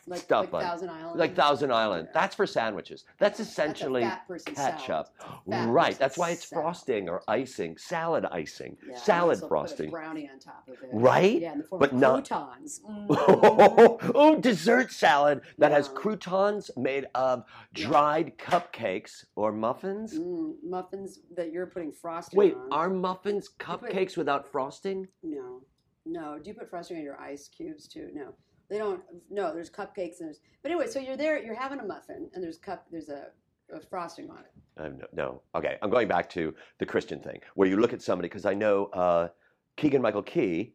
Like, stuff like on. Thousand Island. like Thousand Island. Yeah. That's for sandwiches. That's That's essentially salad. ketchup. Fat Right. That's why it's salad. frosting or icing, salad icing, Yeah, salad Put frosting. brownie on top of it. Right? Yeah, in the form But of not- croutons. Mm. oh, dessert salad that has croutons made of Yeah. dried cupcakes or muffins. Mm, muffins that you're putting frosting Wait, on. are muffins put- cupcakes without frosting? No, no. Do you put frosting on your ice cubes too? No, they don't. No, there's cupcakes and there's. But anyway, so you're there. You're having a muffin and there's cup. There's a, a frosting on it. Um, no, no. Okay, I'm going back to the Christian thing, where you look at somebody because I know uh, Keegan Michael Key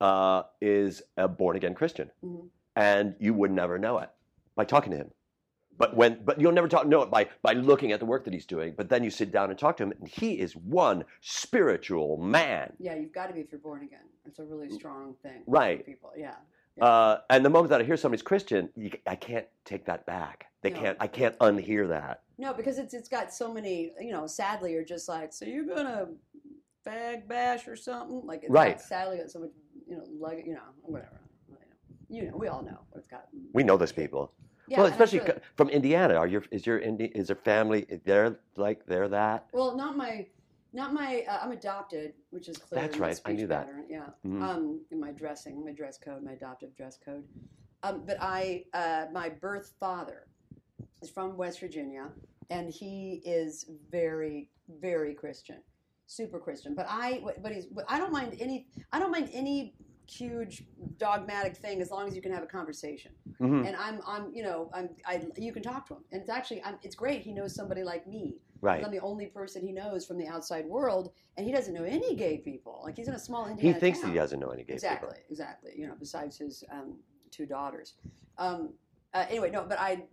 uh, is a born again Christian, Mhm. and you would never know it by talking to him. But when, but you'll never talk, know it by by looking at the work that he's doing. But then you sit down and talk to him, and he is one spiritual man. Yeah, you've got to be if you're born again. It's a really strong thing. for Right. People. Yeah. Uh, and the moment that I hear somebody's Christian, you, I can't take that back. They No. can't. I can't unhear that. No, because it's it's got so many. You know, sadly, you're just like, so you're gonna fag bash or something like it's Right. Got, sadly, got so much. You know, like you know, whatever. You know, we all know what it's got. We know those people. Yeah, well, especially sure- from Indiana. Are your is your Indi- is your family they're like they're that? Well, not my, not my. Uh, I'm adopted, which is clear. That's my right, I speech knew that. pattern, Yeah. Mhm. Um, in my dressing, my dress code, my adoptive dress code. Um, but I, uh, my birth father, is from West Virginia, and he is very, very Christian, super Christian. But I, but he's, but I don't mind any. I don't mind any huge dogmatic thing as long as you can have a conversation Mhm. and I'm, I'm, you know, I'm, I, you can talk to him, and it's actually, I'm, it's great. He knows somebody like me. Right. I'm the only person he knows from the outside world, and he doesn't know any gay people. Like he's in a small He thinks town. he doesn't know any gay exactly, people. exactly. Exactly. You know, besides his um, two daughters. Um, uh, anyway, no, but I,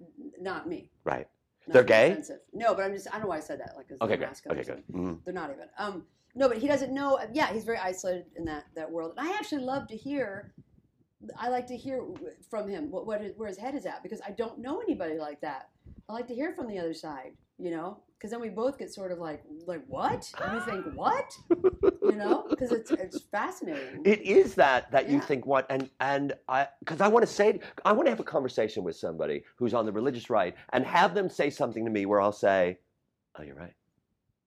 not me. Right. Not They're gay? offensive. No, but I'm just, I don't know why I said that. Like, Okay, good. Okay, good. Mhm. They're not even. Um, no, but he doesn't know. Yeah, he's very isolated in that that world. And I actually love to hear. I like to hear from him what, what his, where his head is at because I don't know anybody like that. I like to hear from the other side, you know, because then we both get sort of like, like what? And you think what? You know, because it's it's fascinating. It is that that you think what and and I because I want to say I want to have a conversation with somebody who's on the religious right and have them say something to me where I'll say, "Oh, you're right.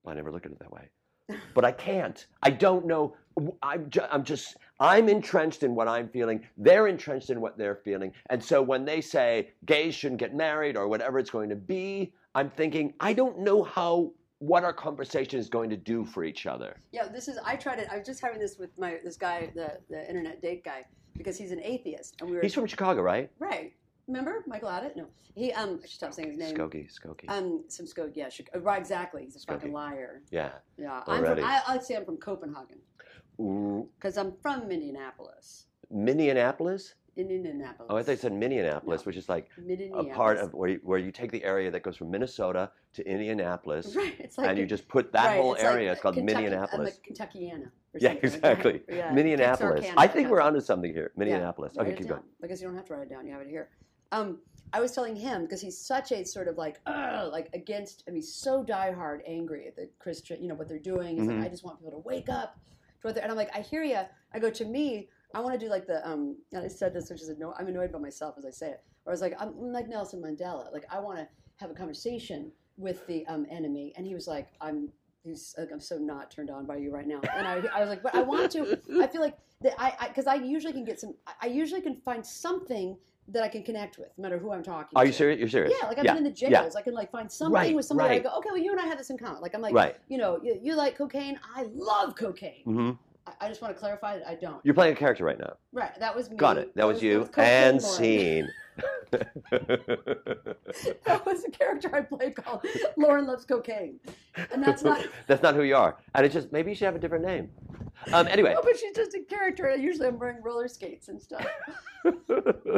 I never look at it that way." But I can't. I don't know. I'm, ju- I'm just, I'm entrenched in what I'm feeling. They're entrenched in what they're feeling. And so when they say gays shouldn't get married or whatever it's going to be, I'm thinking, I don't know how, what our conversation is going to do for each other. Yeah, this is. I tried it. I was just having this with my this guy, the the internet date guy, because he's an atheist, and we were He's from Chicago, right? right. Remember Michael Addett? No, he um. I should stop saying his name. Skokie, Skokie. Um, some Skokie. Yeah, Chic- uh, right. Exactly. He's a fucking Skokie. liar. yeah. Yeah, I'm Already. from. I, I'd say I'm from Copenhagen because I'm from Minneapolis. Minneapolis? Indianapolis. Oh, I thought you said Minneapolis, No. which is like a part of where you, where you take the area that goes from Minnesota to Indianapolis, Right. It's like and you just put that right, whole it's like area. it's called Kentucky, Minneapolis. I'm a Kentuckiana. Yeah, like exactly. Yeah, Minneapolis. I think we're onto something here. Minneapolis. Write okay, keep down. going. I guess you don't have to write it down. You have it here. Um, I was telling him because he's such a sort of like, "Ugh," like against. I mean, so diehard angry at the Christian. You know what they're doing. He's Mhm. like, I just want people to wake up to what. And I'm like, I hear you. I go to me. I want to do like the. Um, and I said this, which is anno- I'm annoyed by myself as I say it. Where I was like, I'm, like Nelson Mandela. Like I want to have a conversation with the um, enemy, and he was like, I'm. He's like, I'm so not turned on by you right now. And I, I was like, but I want to. I feel like that I because I, usually can get some. I- I usually can find something that I can connect with, no matter who I'm talking. To. Are to. you serious? You're serious? Yeah, like I've yeah. been in the jails. yeah. I can like find something Right, with somebody. right. I go, okay, well, you and I have this in common. Like I'm like, right. you know, you, you like cocaine. I love cocaine. hmm I, I just want to clarify that I don't. You're playing a character right now. Right, that was me. Got it. That was you. And Lauren. scene. that was a character I played called Lauren loves cocaine, and that's not. That's not who you are. And it's just maybe you should have a different name. Um, anyway. No, but she's just a character. and Usually, I'm wearing roller skates and stuff.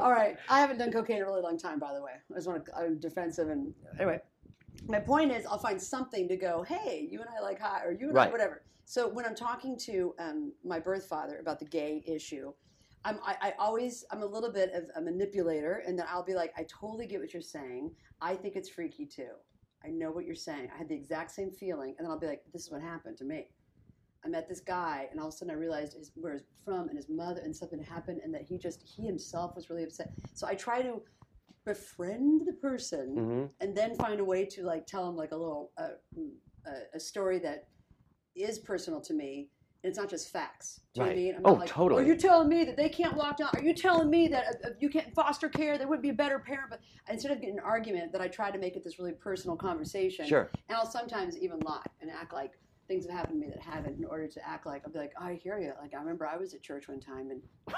All right, I haven't done cocaine in a really long time, by the way. I just want to. I'm defensive, and anyway, my point is, I'll find something to go. Hey, you and I like hot or you and I whatever. So when I'm talking to um, my birth father about the gay issue, I'm, I, I always I'm a little bit of a manipulator, and then I'll be like, I totally get what you're saying. I think it's freaky too. I know what you're saying. I had the exact same feeling, and then I'll be like, this is what happened to me. I met this guy, and all of a sudden I realized his, where he's from and his mother, and something happened, and that he just he himself was really upset. So I try to befriend the person, hmm and then find a way to like tell him like a little uh, a, a story that is personal to me. And it's not just facts. Do you know what I Right. mean? I'm Oh, like, totally. Are you telling me that they can't walk down? Are you telling me that uh, uh, you can't foster care? There wouldn't be a better parent. But instead of getting an argument, that I try to make it this really personal conversation. Sure. And I'll sometimes even lie and act like things have happened to me that haven't in order to act like I'll be like, I hear you. Like I remember I was at church one time and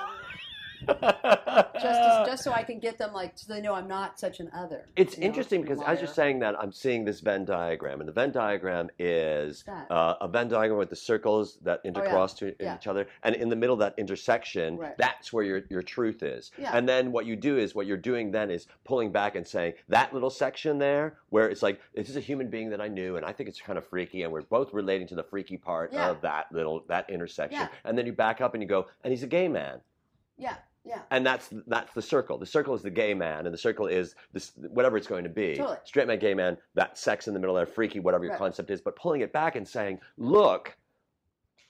just as, just so I can get them like so they know I'm not such an other. It's you know, interesting because as you're saying that, I'm seeing this Venn diagram, and the Venn diagram is uh, a Venn diagram with the circles that intercross to Oh, Yeah. each other, and in the middle of that intersection, Right. that's where your your truth is. Yeah. And then what you do is what you're doing then is pulling back and saying that little section there, where it's like this is a human being that I knew, and I think it's kind of freaky, and we're both relating to the freaky part Yeah. of that little that intersection, Yeah. and then you back up and you go, and he's a gay man. yeah, yeah. and that's that's the circle. The circle is the gay man, and the circle is this whatever it's going to be. Totally. Straight man, gay man, that sex in the middle there, freaky, whatever your Right. concept is. But pulling it back and saying, look,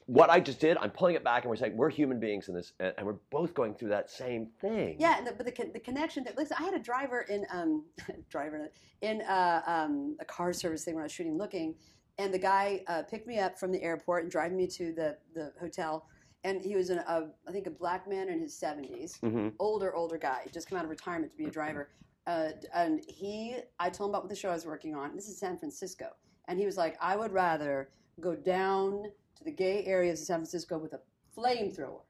what I just did, I'm pulling it back, and we're saying we're human beings in this, and, and we're both going through that same thing. Yeah, and the, but the, the connection. That, listen, I had a driver in um, driver in uh, um, a car service thing when I was shooting, Looking, and the guy uh, picked me up from the airport and driving me to the the hotel, and he was an, a I think a black man in his seventies, hmm older older guy, just come out of retirement to be a driver, uh, and he I told him about what the show I was working on. This is San Francisco, and he was like, I would rather go down to the gay areas of San Francisco with a flamethrower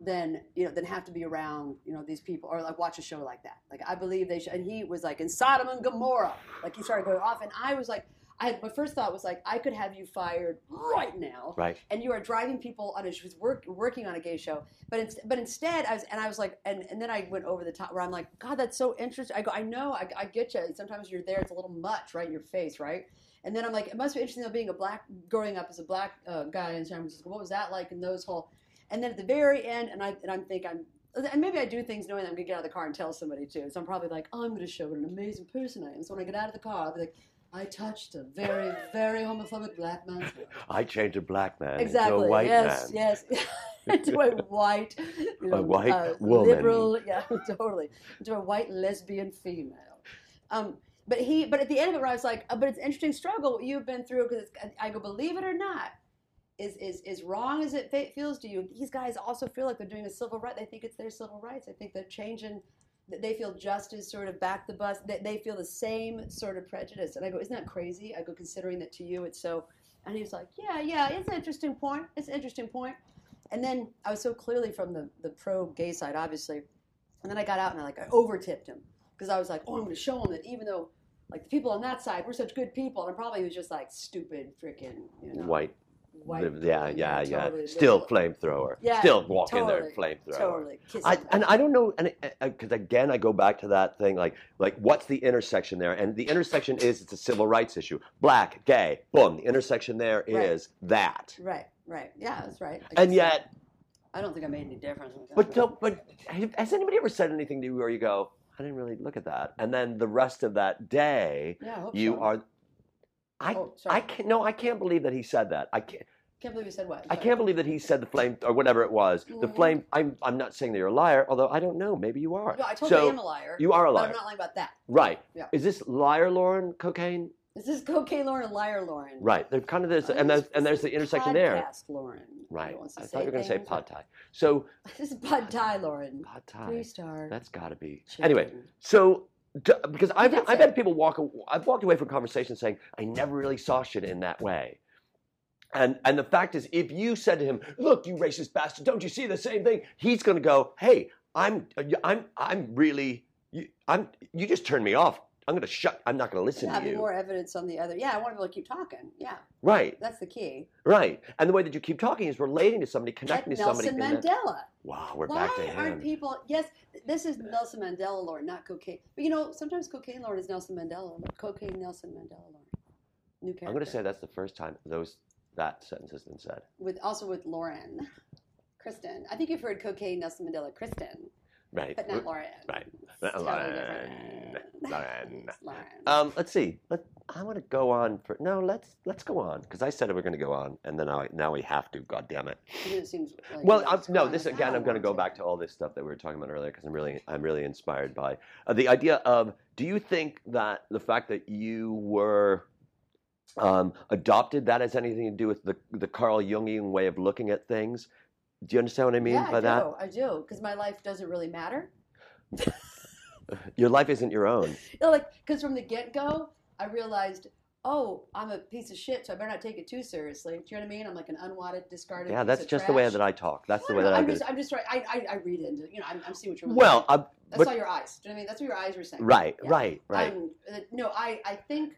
than you know than have to be around you know these people or like watch a show like that. Like I believe they should. And he was like in Sodom and Gomorrah. Like he started going off, and I was like, I my first thought was like I could have you fired right now. Right. and you are driving people on a she was work, working on a gay show. But it's, but instead I was and I was like and, and then I went over the top where I'm like God that's so interesting. I go I know I, I get you. Sometimes you're there it's a little much right in your face right? And then I'm like it must be interesting though being a black growing up as a black uh, guy in San Francisco what was that like in those whole and then at the very end and I and I'm think I'm and maybe I do things knowing that I'm gonna get out of the car and tell somebody too. So I'm probably like oh, I'm gonna show what an amazing person I am. So when I get out of the car I'll be like I touched a very very homophobic black man's I changed a black man exactly. into a white yes, man. yes. yes. into a white, you know, white uh, woman. liberal, yeah, totally, into a white lesbian female. Um, but he, but at the end of it, I was like, uh, but it's an interesting struggle you've been through because I go, believe it or not, is is is wrong as it feels to you. These guys also feel like they're doing a civil right. They think it's their civil rights. I think they're changing. They feel justice sort of back the bus. They, they feel the same sort of prejudice. And I go, isn't that crazy? I go, considering that to you, it's so. And he was like, yeah, yeah, it's an interesting point. It's an interesting point. And then I was so clearly from the, the pro gay side, obviously. And then I got out and I like I over tipped him because I was like, oh, I'm going to show him that even though like the people on that side we're such good people, and probably was just like stupid freaking you know White. White yeah, yeah, yeah. totally, Still flamethrower. Yeah, Still walk in there, totally, flamethrower. totally. Kiss I, and I don't know, and because uh, uh, again, I go back to that thing, like, like what's the intersection there? And the intersection is it's a civil rights issue. Black, gay, boom. The intersection there Right. is that. right, right, yeah, that's right. I And yet, I don't think I made any difference. with but don't, but has anybody ever said anything to you where you go, I didn't really look at that, and then the rest of that day, yeah, I hope you so. are. I, Oh. I can't. No, I can't believe that he said that. I can't. I can't believe you said what? I can't believe that he said the flame or whatever it was. The Mhm. flame. I'm. I'm not saying that you're a liar, although I don't know. Maybe you are. No, I told so am a liar. you are a But liar. I'm not lying about that. Right. Yeah. Is this liar Lauren cocaine? Is this cocaine Lauren and liar Lauren. Right. There's kind of this, Oh, and there's and there's the intersection there. podcast Lauren. Right. Who wants to I thought you were going to say pad thai. So This is pad thai Lauren. pad thai. Three star. That's got to be. chicken. Anyway, so because I've I've had people walk. I've walked away from conversations saying I never really saw shit in that way. And and the fact is, if you said to him, "Look, you racist bastard, don't you see the same thing?" He's going to go, "Hey, I'm I'm I'm really you, I'm you just turned me off. I'm going to shut. I'm not going to listen yeah, to you." more evidence on the other. Yeah, I want to be able to keep talking. Yeah, Right, that's the key. right. And the way that you keep talking is relating to somebody, connecting to somebody. Nelson that- Mandela. wow, we're Why back to him. Why aren't people? Yes, this is Nelson Mandela Lauren, not cocaine. But you know, sometimes cocaine Lord is Nelson Mandela. Cocaine Nelson Mandela Lauren. New character. I'm going to say that's the first time those that sentence has been said. with also with Lauren, Kristen. I think you've heard cocaine Nelson Mandela, Kristen. Right. but not Lauren. Right. It's totally Lauren. Lauren. Lauren. Um, let's see. Let I want to go on for no. Let's let's go on because I said we are going to go on, and then I, now we have to. God damn it. it seems like Well, I'm, no. This again. I'm going to go back to all this stuff that we were talking about earlier because I'm really I'm really inspired by uh, the idea of. Do you think that the fact that you were um, adopted that has anything to do with the the Carl Jungian way of looking at things? Do you understand what I mean yeah, by I that? do. I do because my life doesn't really matter. Your life isn't your own. Know, like because from the get go, I realized, oh, I'm a piece of shit, so I better not take it too seriously. Do you know what I mean? I'm like an unwanted, discarded. Yeah, that's just the way that I talk. That's the way that I I'm do. just, I'm just trying. I, I, I read into, you know, I'm, I'm seeing what you're. Well. I, that's but- all your eyes. Do you know what I mean? That's what your eyes were saying. right, Yeah. right, right. Um, no, I, I think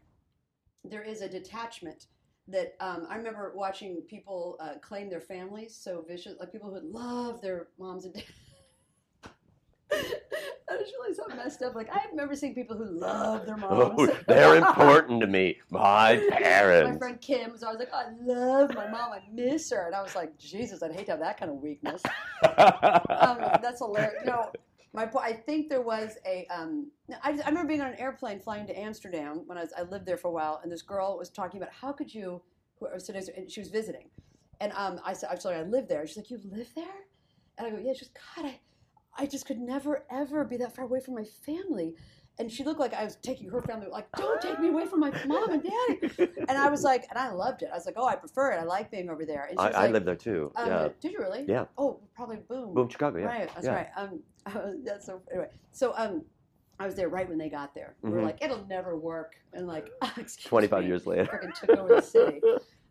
there is a detachment that um, I remember watching people uh, claim their families so vicious, like people who love their moms and dads. that was really so messed up. Like I remember seeing people who love their moms. Oh, they're important to me. My parents. My friend Kim was always like, oh, "I love my mom. I miss her," and I was like, "Jesus, I'd hate to have that kind of weakness." um, that's hilarious. No, my po- I think there was a. Um, I, I remember being on an airplane flying to Amsterdam when I was I lived there for a while, and this girl was talking about how could you, and she was visiting, and um, I said, "I'm sorry, I live there." She's like, "You live there?" And I go, "Yeah." She goes, "God, I, I just could never ever be that far away from my family." And she looked like I was taking her family, like, "Don't take me away from my mom and daddy." And I was like, and I loved it. I was like, "Oh, I prefer it. I like being over there." And she I, was I like, live there too. um, yeah. Did you really? Yeah. Oh, probably boom. Boom, Chicago. Yeah. Right, that's yeah. right. Um, that's so. Anyway, so um, I was there right when they got there. We were Mhm. like, it'll never work, and like, excuse 25 me, years later. freaking took over the city.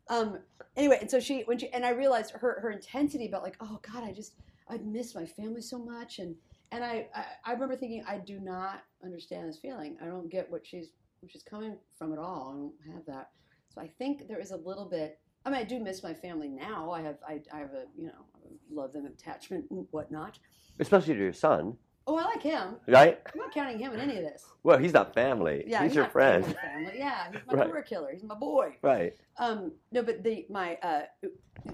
Um, anyway, and so she when she and I realized her her intensity about like, oh God, I just I miss my family so much, and and I I, I remember thinking I do not understand this feeling. I don't get what she's what she's coming from at all. I don't have that. So I think there is a little bit. I mean, I do miss my family now. I have I, I have a you know love them attachment and whatnot. Especially to your son, Oh, I like him. right? I'm not counting him in any of this. Well, he's not family. Yeah, he's, your not friend. Family. Yeah, he's my Right. career killer. He's my boy. Right. Um, no, but the my uh,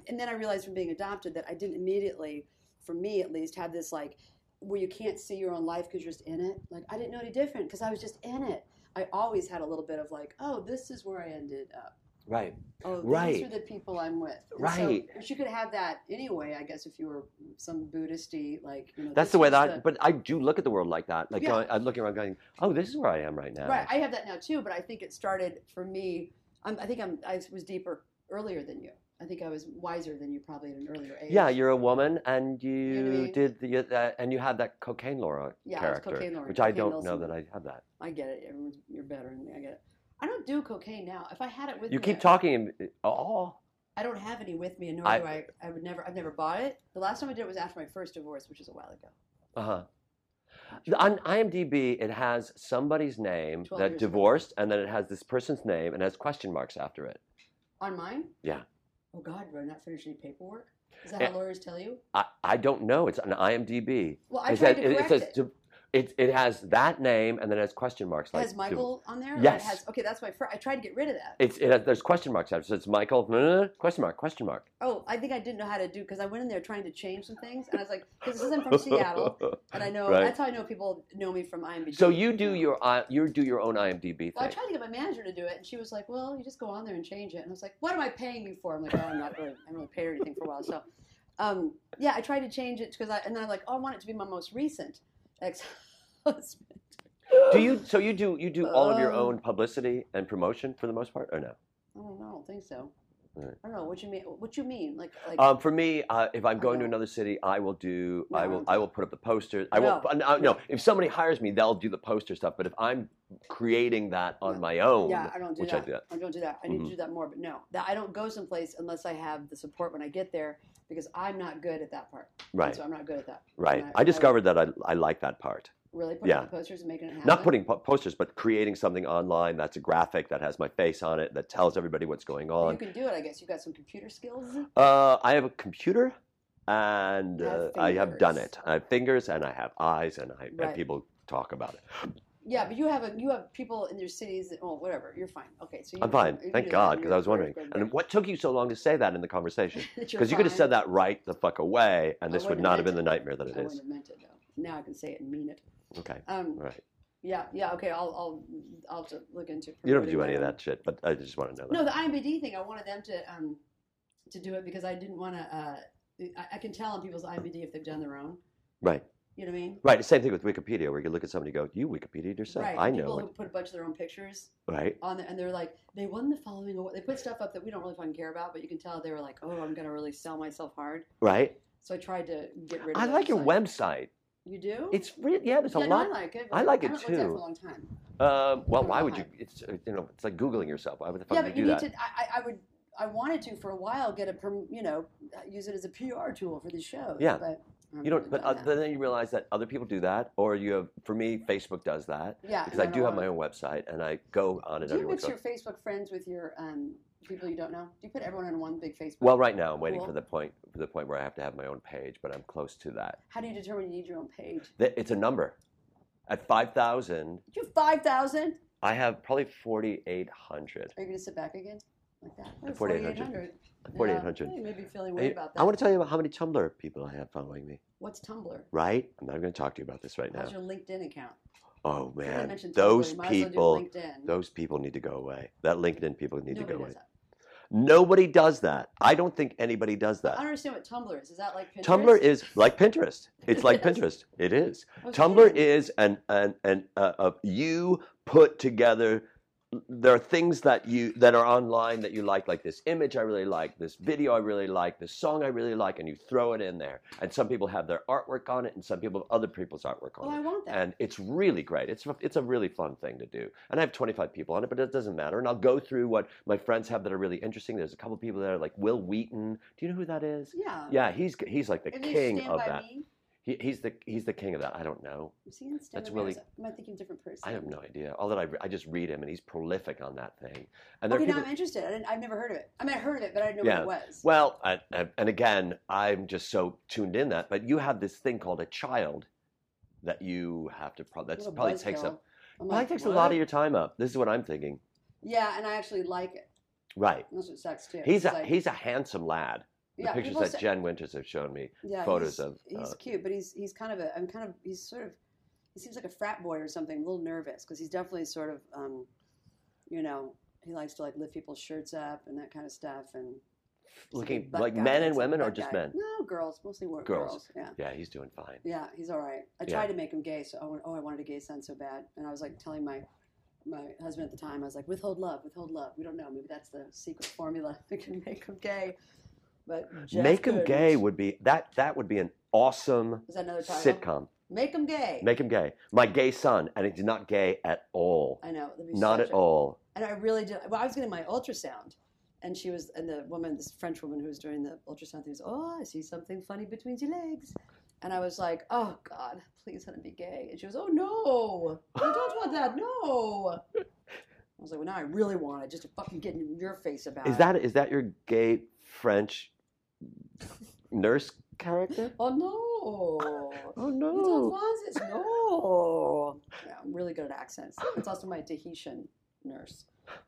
and then I realized from being adopted that I didn't immediately, for me at least, have this like where you can't see your own life because you're just in it. Like I didn't know any different because I was just in it. I always had a little bit of like, oh, this is where I ended up. Right. Oh, Right. these are the people I'm with. And Right. So, but you could have that anyway, I guess, if you were some Buddhisty, like you know. That's the way that. But I do look at the world like that. Like Yeah. going, I'm looking around, going, "Oh, this is where I am right now." Right, I have that now too, but I think it started for me. I'm, I think I'm, I was deeper earlier than you. I think I was wiser than you probably at an earlier age. Yeah, you're a woman, and you, know I mean? did the uh, and you had that cocaine Laura Yeah, character, Cocaine Laura, which I don't know that I have that. I get it. Everyone's, you're better than me. I get it. I don't do cocaine now. If I had it with You me, keep I- talking. Oh, I don't have any with me, and nor I- do I. I would never. I've never bought it. The last time I did it was after my first divorce, which is a while ago. uh huh. On IMDb, it has somebody's name that years ago. divorced, and then it has this person's name and has question marks after it. On mine? Yeah. Oh God, I not finish any paperwork? Is that Eh, how lawyers tell you? I, I don't know. It's an IMDb. Well, I it, tried says, to it, says it. It, it has that name and then it has question marks. Like has Michael on there? Yes. Has, okay, that's my first. I tried to get rid of that. It's it has, there's question marks after. So it's Michael question mark question mark. Oh, I think I didn't know how to do because I went in there trying to change some things, and I was like, because this is I'm from Seattle, and I know Right. that's how I know people know me from IMDb. So you do your uh, you do your own IMDb thing. Well, I tried to get my manager to do it, and she was like, "Well, you just go on there and change it." And I was like, "What am I paying you for?" I'm like, "Oh, I'm not really, I haven't really paid her anything for a while." So, um, yeah, I tried to change it because I, and then I'm like, "Oh, I want it to be my most recent ex-husband." do you so you do you do all of your Uh, own publicity and promotion for the most part or no? I don't know. I don't think so. Right. I don't know what you mean. What you mean? Like, like Um, for me, uh, if I'm going to another city, I will do. No, I I will. I will put up the posters. I will. No. uh, no, if somebody hires me, they'll do the poster stuff. But if I'm creating that on No. my own, yeah, I don't do which I that. do that. I don't do that. I need Mhm. to do that more, but no, that I don't go someplace unless I have the support when I get there because I'm not good at that part. And right, So I'm not good at that. right. And I discovered that I, I like that part. Really putting Yeah. up posters and making it happen. Not putting po- posters, but creating something online that's a graphic that has my face on it that tells everybody what's going Well, on. You can do it. I guess You've got some computer skills. Uh, I have a computer, and have uh, I have done it. I have fingers, and I have eyes, and I and people talk about it. Yeah, but you have a you have people in your cities. That, oh, whatever. You're fine. Okay, so I'm fine, can thank. God, because I was wondering. And what took you so long to say that in the conversation? Because you could have said that right the fuck away, and this would wouldn't have been the nightmare that it I is. have meant it though. now I can say it and mean it. Okay. Um, right. yeah, yeah, okay. I'll I'll I'll look into. You don't have to do any of that shit, but I just want to know that. No, the IMBD thing. I wanted them to um to do it because I didn't want to. Uh, I, I can tell on people's IMBD if they've done their own. Right. You know what I mean? Right. Same thing with Wikipedia, where you look at somebody and go, "You Wikipedia yourself." right. I know People who put a bunch of their own pictures Right. on there, and they're like, they won the following award. They put stuff up that we don't really fucking care about, but you can tell they were like, oh, I'm gonna really sell myself hard. Right. So I tried to get rid of. I like It's your website. You do? It's really yeah. There's a yeah, no, lot. I like it. I like it haven't looked at too. for a long time. Um, well, why would you? It's uh, you know, it's like googling yourself. Why would the fuck Yeah, would but you do need that? to. I, I I would. I wanted to for a while get a perm, you know use it as a PR tool for these show. Yeah. but I You don't, but uh, then you realize that other people do that, or you have. For me, Facebook does that yeah, because I do have my own website and I go on it Do you mix your Facebook friends with your um, people you don't know? Do you put everyone in one big Facebook? Well, right now I'm waiting Cool. for the point for the point where I have to have my own page, but I'm close to that. How do you determine you need your own page? It's a number. At five thousand, You have five thousand. I have probably forty eight hundred. Are you going to sit back again like that? 4,800. 4,800. 4,800. Yeah, you may be feeling weird about that. I want to tell you about how many Tumblr people I have following me. What's Tumblr? Right? I'm not going to talk to you about this right now. How's your LinkedIn account? Oh If you're gonna man, Tumblr, those you well people, those people need to go away. That LinkedIn people need Nobody to go away. that. Nobody does that. I don't think anybody does that. I don't understand what Tumblr is. Is that like Pinterest? Tumblr is like Pinterest. It's like Pinterest. It is. Tumblr is an an an uh, uh, you put together. There are things that you that are online that you like, like this image I really like, this video I really like, this song I really like, and you throw it in there. And some people have their artwork on it, and some people have other people's artwork on Well, it. I want that. and it's really great. It's it's a really fun thing to do. And I have 25 people on it, but it doesn't matter. And I'll go through what my friends have that are really interesting. There's a couple people that are like Wil Wheaton. Do you know who that is? yeah. Yeah, he's he's like the he king of that. Me? He, he's the he's the king of that. I don't know. Is he in Stand That's By Me? Or really- Am I thinking different person? I have no idea. All that I I just read him, and he's prolific on that thing. And there Okay, are now people. I'm interested. I didn't, I've never heard of it. I mean, I heard of it, but I didn't know Yeah. what it was. Well, I, I, and again, I'm just so tuned in that. But you have this thing called a child that you have to. Pro- that's probably takes up. I'm Probably like, takes a lot of your time up. This is what I'm thinking. Yeah, and I actually like it. Right. That's what sucks too. He's a like- he's a handsome lad. The yeah, pictures that say- Jen Winters have shown me. yeah, photos he's, of, He's uh, cute, but he's he's kind of a. I'm kind of. He's sort of. He seems like a frat boy or something. A little nervous because he's definitely sort of. Um, you know, he likes to like lift people's shirts up and that kind of stuff. And Looking butt like men and women or just guy. men? No, girls, mostly Girls. girls. Yeah. Yeah, he's doing fine. Yeah, he's all right. I Yeah. tried to make him gay, so I went, oh, I wanted a gay son so bad, and I was like telling my my husband at the time, I was like, withhold love, withhold love. We don't know, maybe that's the secret formula. We can make him gay, but Jeff Make him couldn't. gay would be that. That would be an awesome Is that another title? sitcom. Make him gay. Make him gay. My gay son, and he's not gay at all. I know. that'd be Not such at a- all. And I really did. Well, I was getting my ultrasound, and she was, and the woman, this French woman who was doing the ultrasound, thing was, oh, I see something funny between your legs. And I was like, oh God, please let him be gay. And she was, oh no, I don't want that. No. I was like, well, now I really want it, just to fucking get in your face about Is it. that is that your gay French nurse character? Oh no. Oh You don't no! want it. No. Yeah, I'm really good at accents. It's also my Tahitian nurse.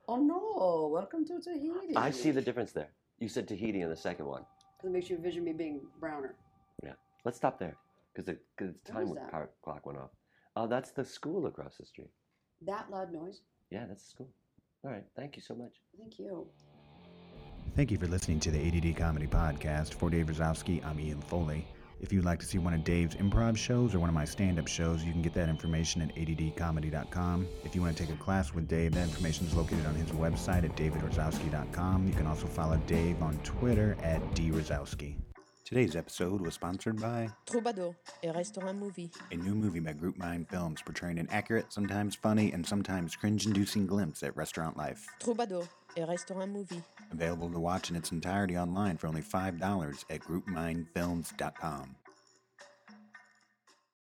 Oh no, welcome to Tahiti. I see the difference there. You said Tahiti in the second one. Because it makes you envision me being browner. Yeah. Let's stop there because the, 'cause the time car- clock went off. Oh, that's the school across the street. That loud noise? Yeah, that's the school. All right, thank you so much. Thank you. Thank you for listening to the ADD Comedy Podcast. For Dave Rozowski, I'm Ian Foley. If you'd like to see one of Dave's improv shows or one of my stand up shows, you can get that information at addcomedy.com. If you want to take a class with Dave, that information is located on his website at davidrozowski.com. You can also follow Dave on Twitter at drozowski. Today's episode was sponsored by Troubadour, a restaurant movie. a new movie by Group Mind Films portraying an accurate, sometimes funny, and sometimes cringe inducing glimpse at restaurant life. Troubadour, a restaurant movie. Available to watch in its entirety online for only $5 at groupmindfilms.com.